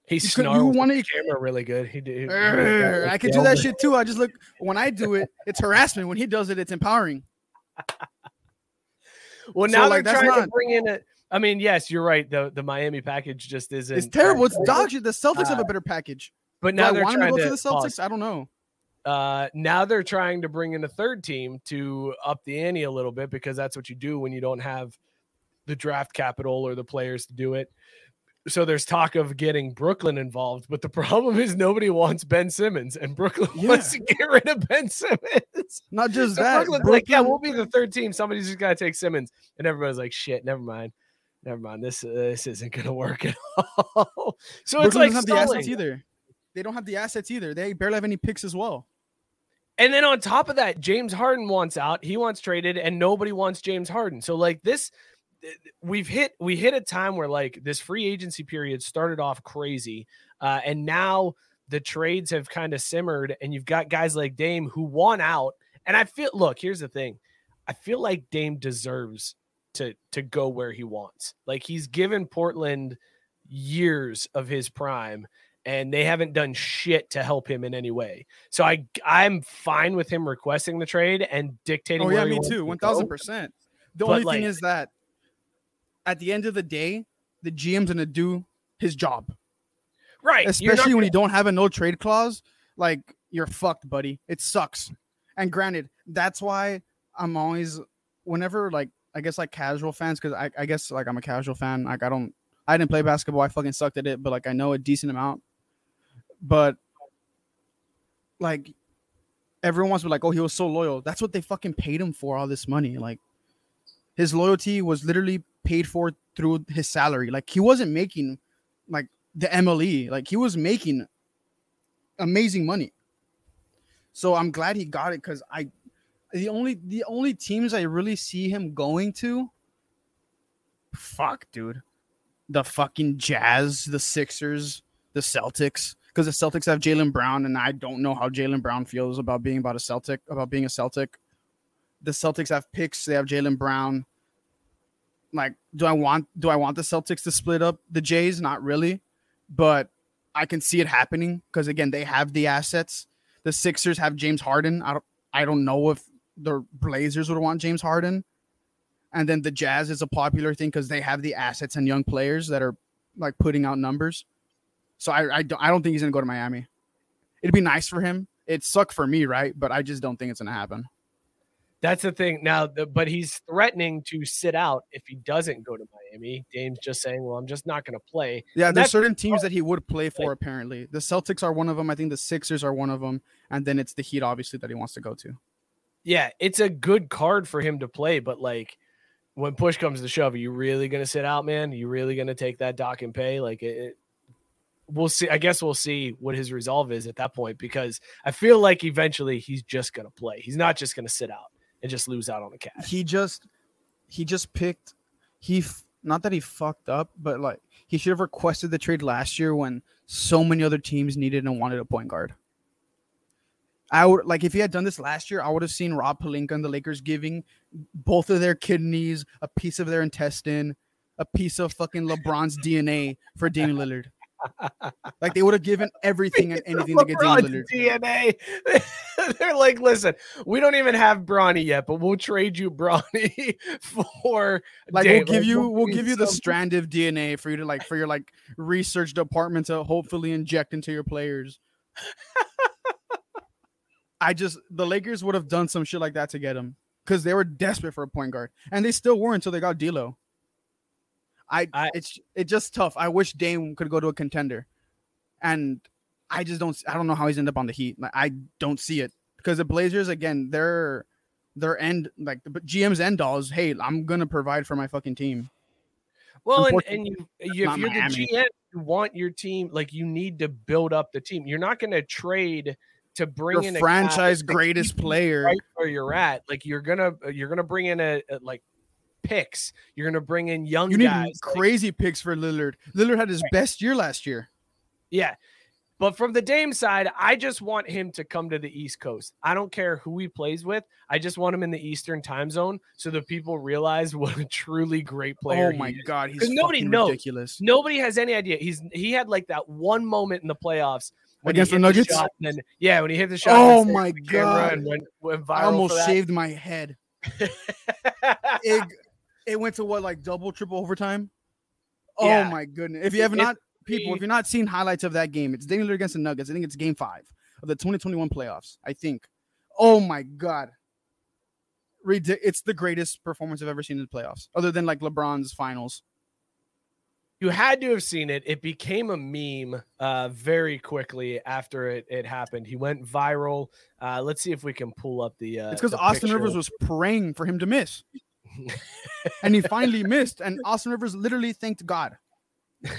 he You could- you wanna- the camera really good. He did. Urgh, I can do that shit too. I just look when I do it, it's harassment. When he does it, it's empowering. Well, So, now like, they're trying to bring in a. I mean, yes, you're right. The the Miami package just isn't. It's terrible. It's very dog good. shit. The Celtics have Uh, a better package. But now I they're want to trying go to, to the Celtics? pause. I don't know. Uh, now they're trying to bring in a third team to up the ante a little bit because that's what you do when you don't have the draft capital or the players to do it. So there's talk of getting Brooklyn involved, but the problem is nobody wants Ben Simmons, and Brooklyn wants to get rid of Ben Simmons. Not just So that. Brooklyn's like, yeah, we'll be the third team. Somebody's just got to take Simmons, and everybody's like, shit, never mind, never mind. This uh, this isn't gonna work at all. so it's Brooklyn like doesn't have the assets either. They don't have the assets either. They barely have any picks as well. And then on top of that, James Harden wants out. He wants traded, and nobody wants James Harden. So like this, we've hit we hit a time where like this free agency period started off crazy, uh, and now the trades have kind of simmered, and you've got guys like Dame who want out. And I feel look, here's the thing, I feel like Dame deserves to to go where he wants. Like he's given Portland years of his prime and they haven't done shit to help him in any way. So I I'm fine with him requesting the trade and dictating. Oh yeah, me too. to One thousand percent. The But, only like- thing is that at the end of the day, the GM's gonna do his job. Right, Especially when gonna- you don't have a no trade clause. like you're fucked, buddy. It sucks. And granted, that's why I'm always whenever like I guess like casual fans, because I, I guess like I'm a casual fan. Like I don't I didn't play basketball, I fucking sucked at it, but like I know a decent amount. But like everyone wants to be like, oh, he was so loyal. That's what they fucking paid him for all this money. Like his loyalty was literally paid for through his salary. Like he wasn't making like the MLE. Like he was making amazing money. So I'm glad he got it because I the only the only teams I really see him going to fuck dude. The fucking Jazz, the Sixers, the Celtics. Because the Celtics have Jaylen Brown, and I don't know how Jaylen Brown feels about being about a Celtic, about being a Celtic. The Celtics have picks, they have Jaylen Brown. Like, do I want do I want the Celtics to split up the Jays? Not really. But I can see it happening because again, they have the assets. The Sixers have James Harden. I don't I don't know if the Blazers would want James Harden. And then the Jazz is a popular thing because they have the assets and young players that are like putting out numbers. So I I don't, I don't think he's gonna go to Miami. It'd be nice for him. It suck for me, right? But I just don't think it's gonna happen. That's the thing now, the, but he's threatening to sit out if he doesn't go to Miami. Dame's just saying, "Well, I'm just not going to play." Yeah, And there's certain teams that he would play for. Apparently, the Celtics are one of them. I think the Sixers are one of them, and then it's the Heat, obviously, that he wants to go to. Yeah, it's a good card for him to play, but like when push comes to shove, are you really going to sit out, man? Are you really going to take that dock and pay? Like it, it- we'll see. I guess we'll see what his resolve is at that point because I feel like eventually he's just to play. He's not just to sit out and just lose out on the cash. He just, he just picked. He not that he fucked up, but like he should have requested the trade last year when so many other teams needed and wanted a point guard. I would like if he had done this last year, I would have seen Rob Pelinka and the Lakers giving both of their kidneys, a piece of their intestine, a piece of fucking LeBron's DNA for Damian Lillard. Like they would have given everything and anything to get Damian Lillard. DNA. They're like, listen, we don't even have Bronny yet, but we'll trade you Bronny for Like we'll give you we'll give you the strand of DNA for you to like for your like research department to hopefully inject into your players. I just the Lakers would have done some shit like that to get him because they were desperate for a point guard, and they still were until they got D'Lo. I, I- it's it's just tough. I wish Dame could go to a contender, and I just don't. I don't know how he's ended up on the Heat. Like, I don't see it because the Blazers again, their their end like the GM's end all is, hey, I'm gonna provide for my fucking team. Well, and, and you, you if you're Miami. the GM, you want your team like you need to build up the team. You're not going to trade to bring Your in a franchise greatest player. right where you're at. Like you're gonna you're gonna bring in a, a like picks. You're gonna bring in young You need guys. like- crazy picks for Lillard. Lillard had his best year last year. Yeah. But from the Dame side, I just want him to come to the East Coast. I don't care who he plays with. I just want him in the Eastern time zone so that people realize what a truly great player. oh he my is. god, he's nobody knows. ridiculous. Nobody has any idea. He's he had like that one moment in the playoffs when he Against the Nuggets? and then yeah, when he hit the shot. Oh my the God. And went, went viral I almost shaved my head. It, it went to what like double, triple overtime. Oh Yeah. my goodness! If you have not, people, if you're not seeing highlights of that game, it's Lillard against the Nuggets. I think it's Game Five of the 2021 playoffs. I think. Oh my god! Ridic- It's the greatest performance I've ever seen in the playoffs, other than like LeBron's finals. you had to have seen it. It became a meme uh, very quickly after it, it happened. He went viral. Uh, let's see if we can pull up the. Uh, It's because Austin picture. Rivers was praying for him to miss, and he finally missed. And Austin Rivers literally thanked God.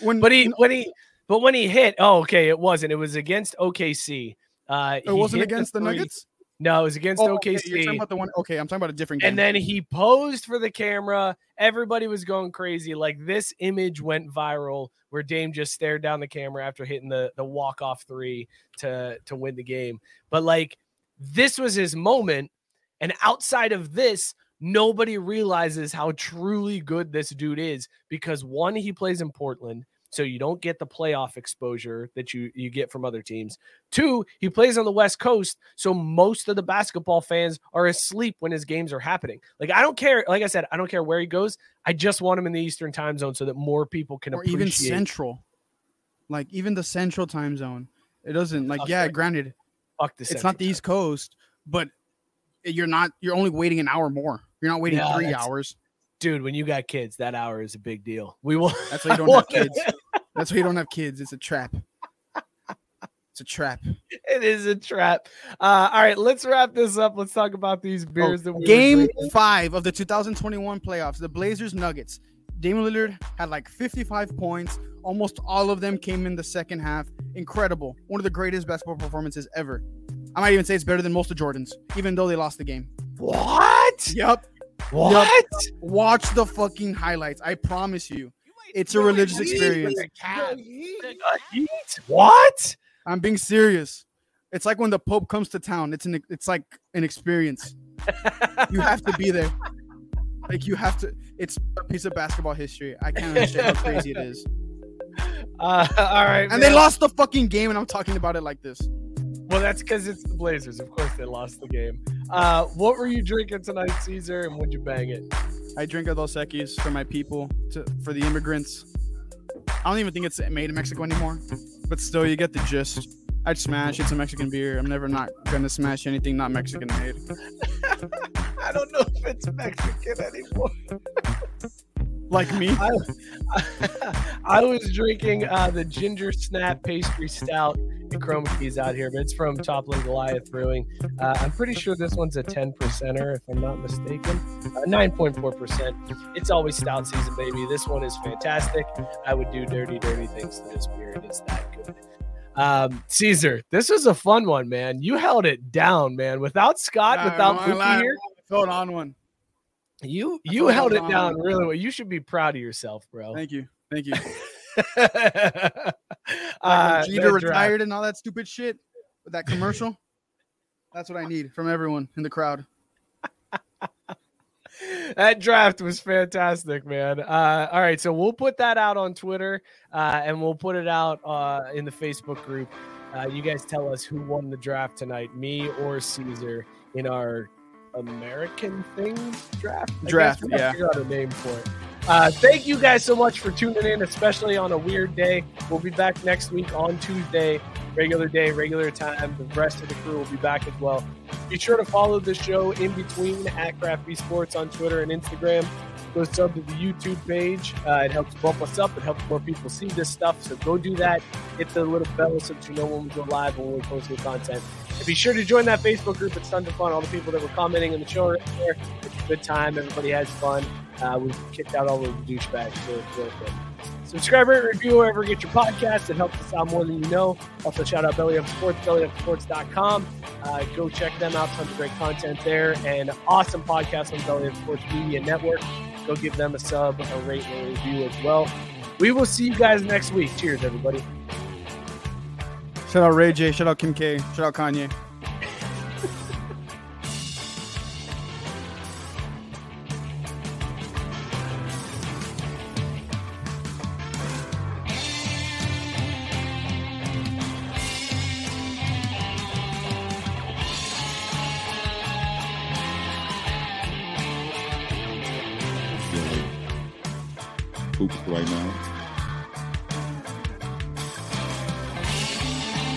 When but he when he but when he hit, oh okay, it wasn't. It was against OKC. Uh, it wasn't against the, Nuggets. No, it was against Oh, okay, OKC. you're talking about the one. Okay, I'm talking about a different game. and then he posed for the camera. Everybody was going crazy. Like this image went viral where Dame just stared down the camera after hitting the the walk off three to to win the game. But like this was his moment, and outside of this, nobody realizes how truly good this dude is because one, he plays in Portland. So you don't get the playoff exposure that you you get from other teams. Two, he plays on the West Coast, so most of the basketball fans are asleep when his games are happening. Like I don't care, like I said, I don't care where he goes. I just want him in the Eastern Time Zone so that more people can or appreciate. even Central, like even the Central time zone. It doesn't like Fuck yeah. Granted, Fuck the it's not the East Coast, but you're not. You're only waiting an hour more. You're not waiting Yeah, three hours. dude. When you got kids, that hour is a big deal. We will. That's why you don't have kids. That's why you don't have kids. It's a trap. It's a trap. it is a trap. Uh, all right, let's wrap this up. Let's talk about these Oh, beers that we game five of the 2021 playoffs, the Blazers Nuggets. Damian Lillard had like 55 points. Almost all of them came in the second half. Incredible. One of the greatest basketball performances ever. I might even say it's better than most of Jordan's, even though they lost the game. What? Yep. What? Watch the fucking highlights. I promise you. It's a religious experience. What? I'm being serious. It's like when the Pope comes to town. It's an it's like an experience. You have to be there. Like you have to. It's a piece of basketball history. I can't understand how crazy it is. Uh, all right, And they lost the fucking game, and I'm talking about it like this. Well, that's because it's the Blazers. Of course, they lost the game. Uh, what were you drinking tonight, Cesar? And would you bang it? I drink a Dos Equis for my people, to, for the immigrants. I don't even think it's made in Mexico anymore, but still, you get the gist. I'd smash. It's a Mexican beer. I'm never not gonna smash anything not Mexican made. I don't know if it's Mexican anymore. Like me. I was drinking uh, the ginger snap pastry stout and chroma keys out here, but it's from Toppling Goliath Brewing. Uh, I'm pretty sure this one's a 10 percenter, if I'm not mistaken. Uh, 9.4 percent. It's always stout season, baby. This one is fantastic. I would do dirty, dirty things to this beer. It is that good. Um, Cesar, this was a fun one, man. You held it down, man. Without Scott, without don't wanna lie, Mookie here, felt on one. you you held it down really well. You should be proud of yourself, bro. Thank you. Thank you. uh, Like Jeter retired and all that stupid shit with that commercial. That's what I need from everyone in the crowd. that draft was fantastic, man. Uh, all right, so we'll put that out on Twitter uh, and we'll put it out uh, in the Facebook group. Uh, you guys tell us who won the draft tonight, me or Cesar, in our American thing draft. I Draft, yeah. Figure out a name for it. Uh, thank you guys so much for tuning in, especially on a weird day. We'll be back next week on Tuesday, regular day, regular time. The rest of the crew will be back as well. Be sure to follow the show in between at Craft B Sports on Twitter and Instagram. Go sub to the YouTube page. Uh, it helps bump us up. It helps more people see this stuff. So go do that. Hit the little bell so that you know when we go live and when we post new content. And be sure to join that Facebook group. It's tons of fun. All the people that were commenting in the show right there. Good time. Everybody has fun. Uh, we've kicked out all the douchebags. So it's really good. Subscribe, rate, review wherever you get your podcast. It helps us out more than you know. Also, shout out Belly Up Sports, bellyupsports.com. Uh, go check them out. Tons of great content there and awesome podcast on Belly Up Sports Media Network. Go give them a sub, a rate, and a review as well. We will see you guys next week. Cheers, everybody. Shout out Ray J. Shout out Kim K. Shout out Kanye. Right now.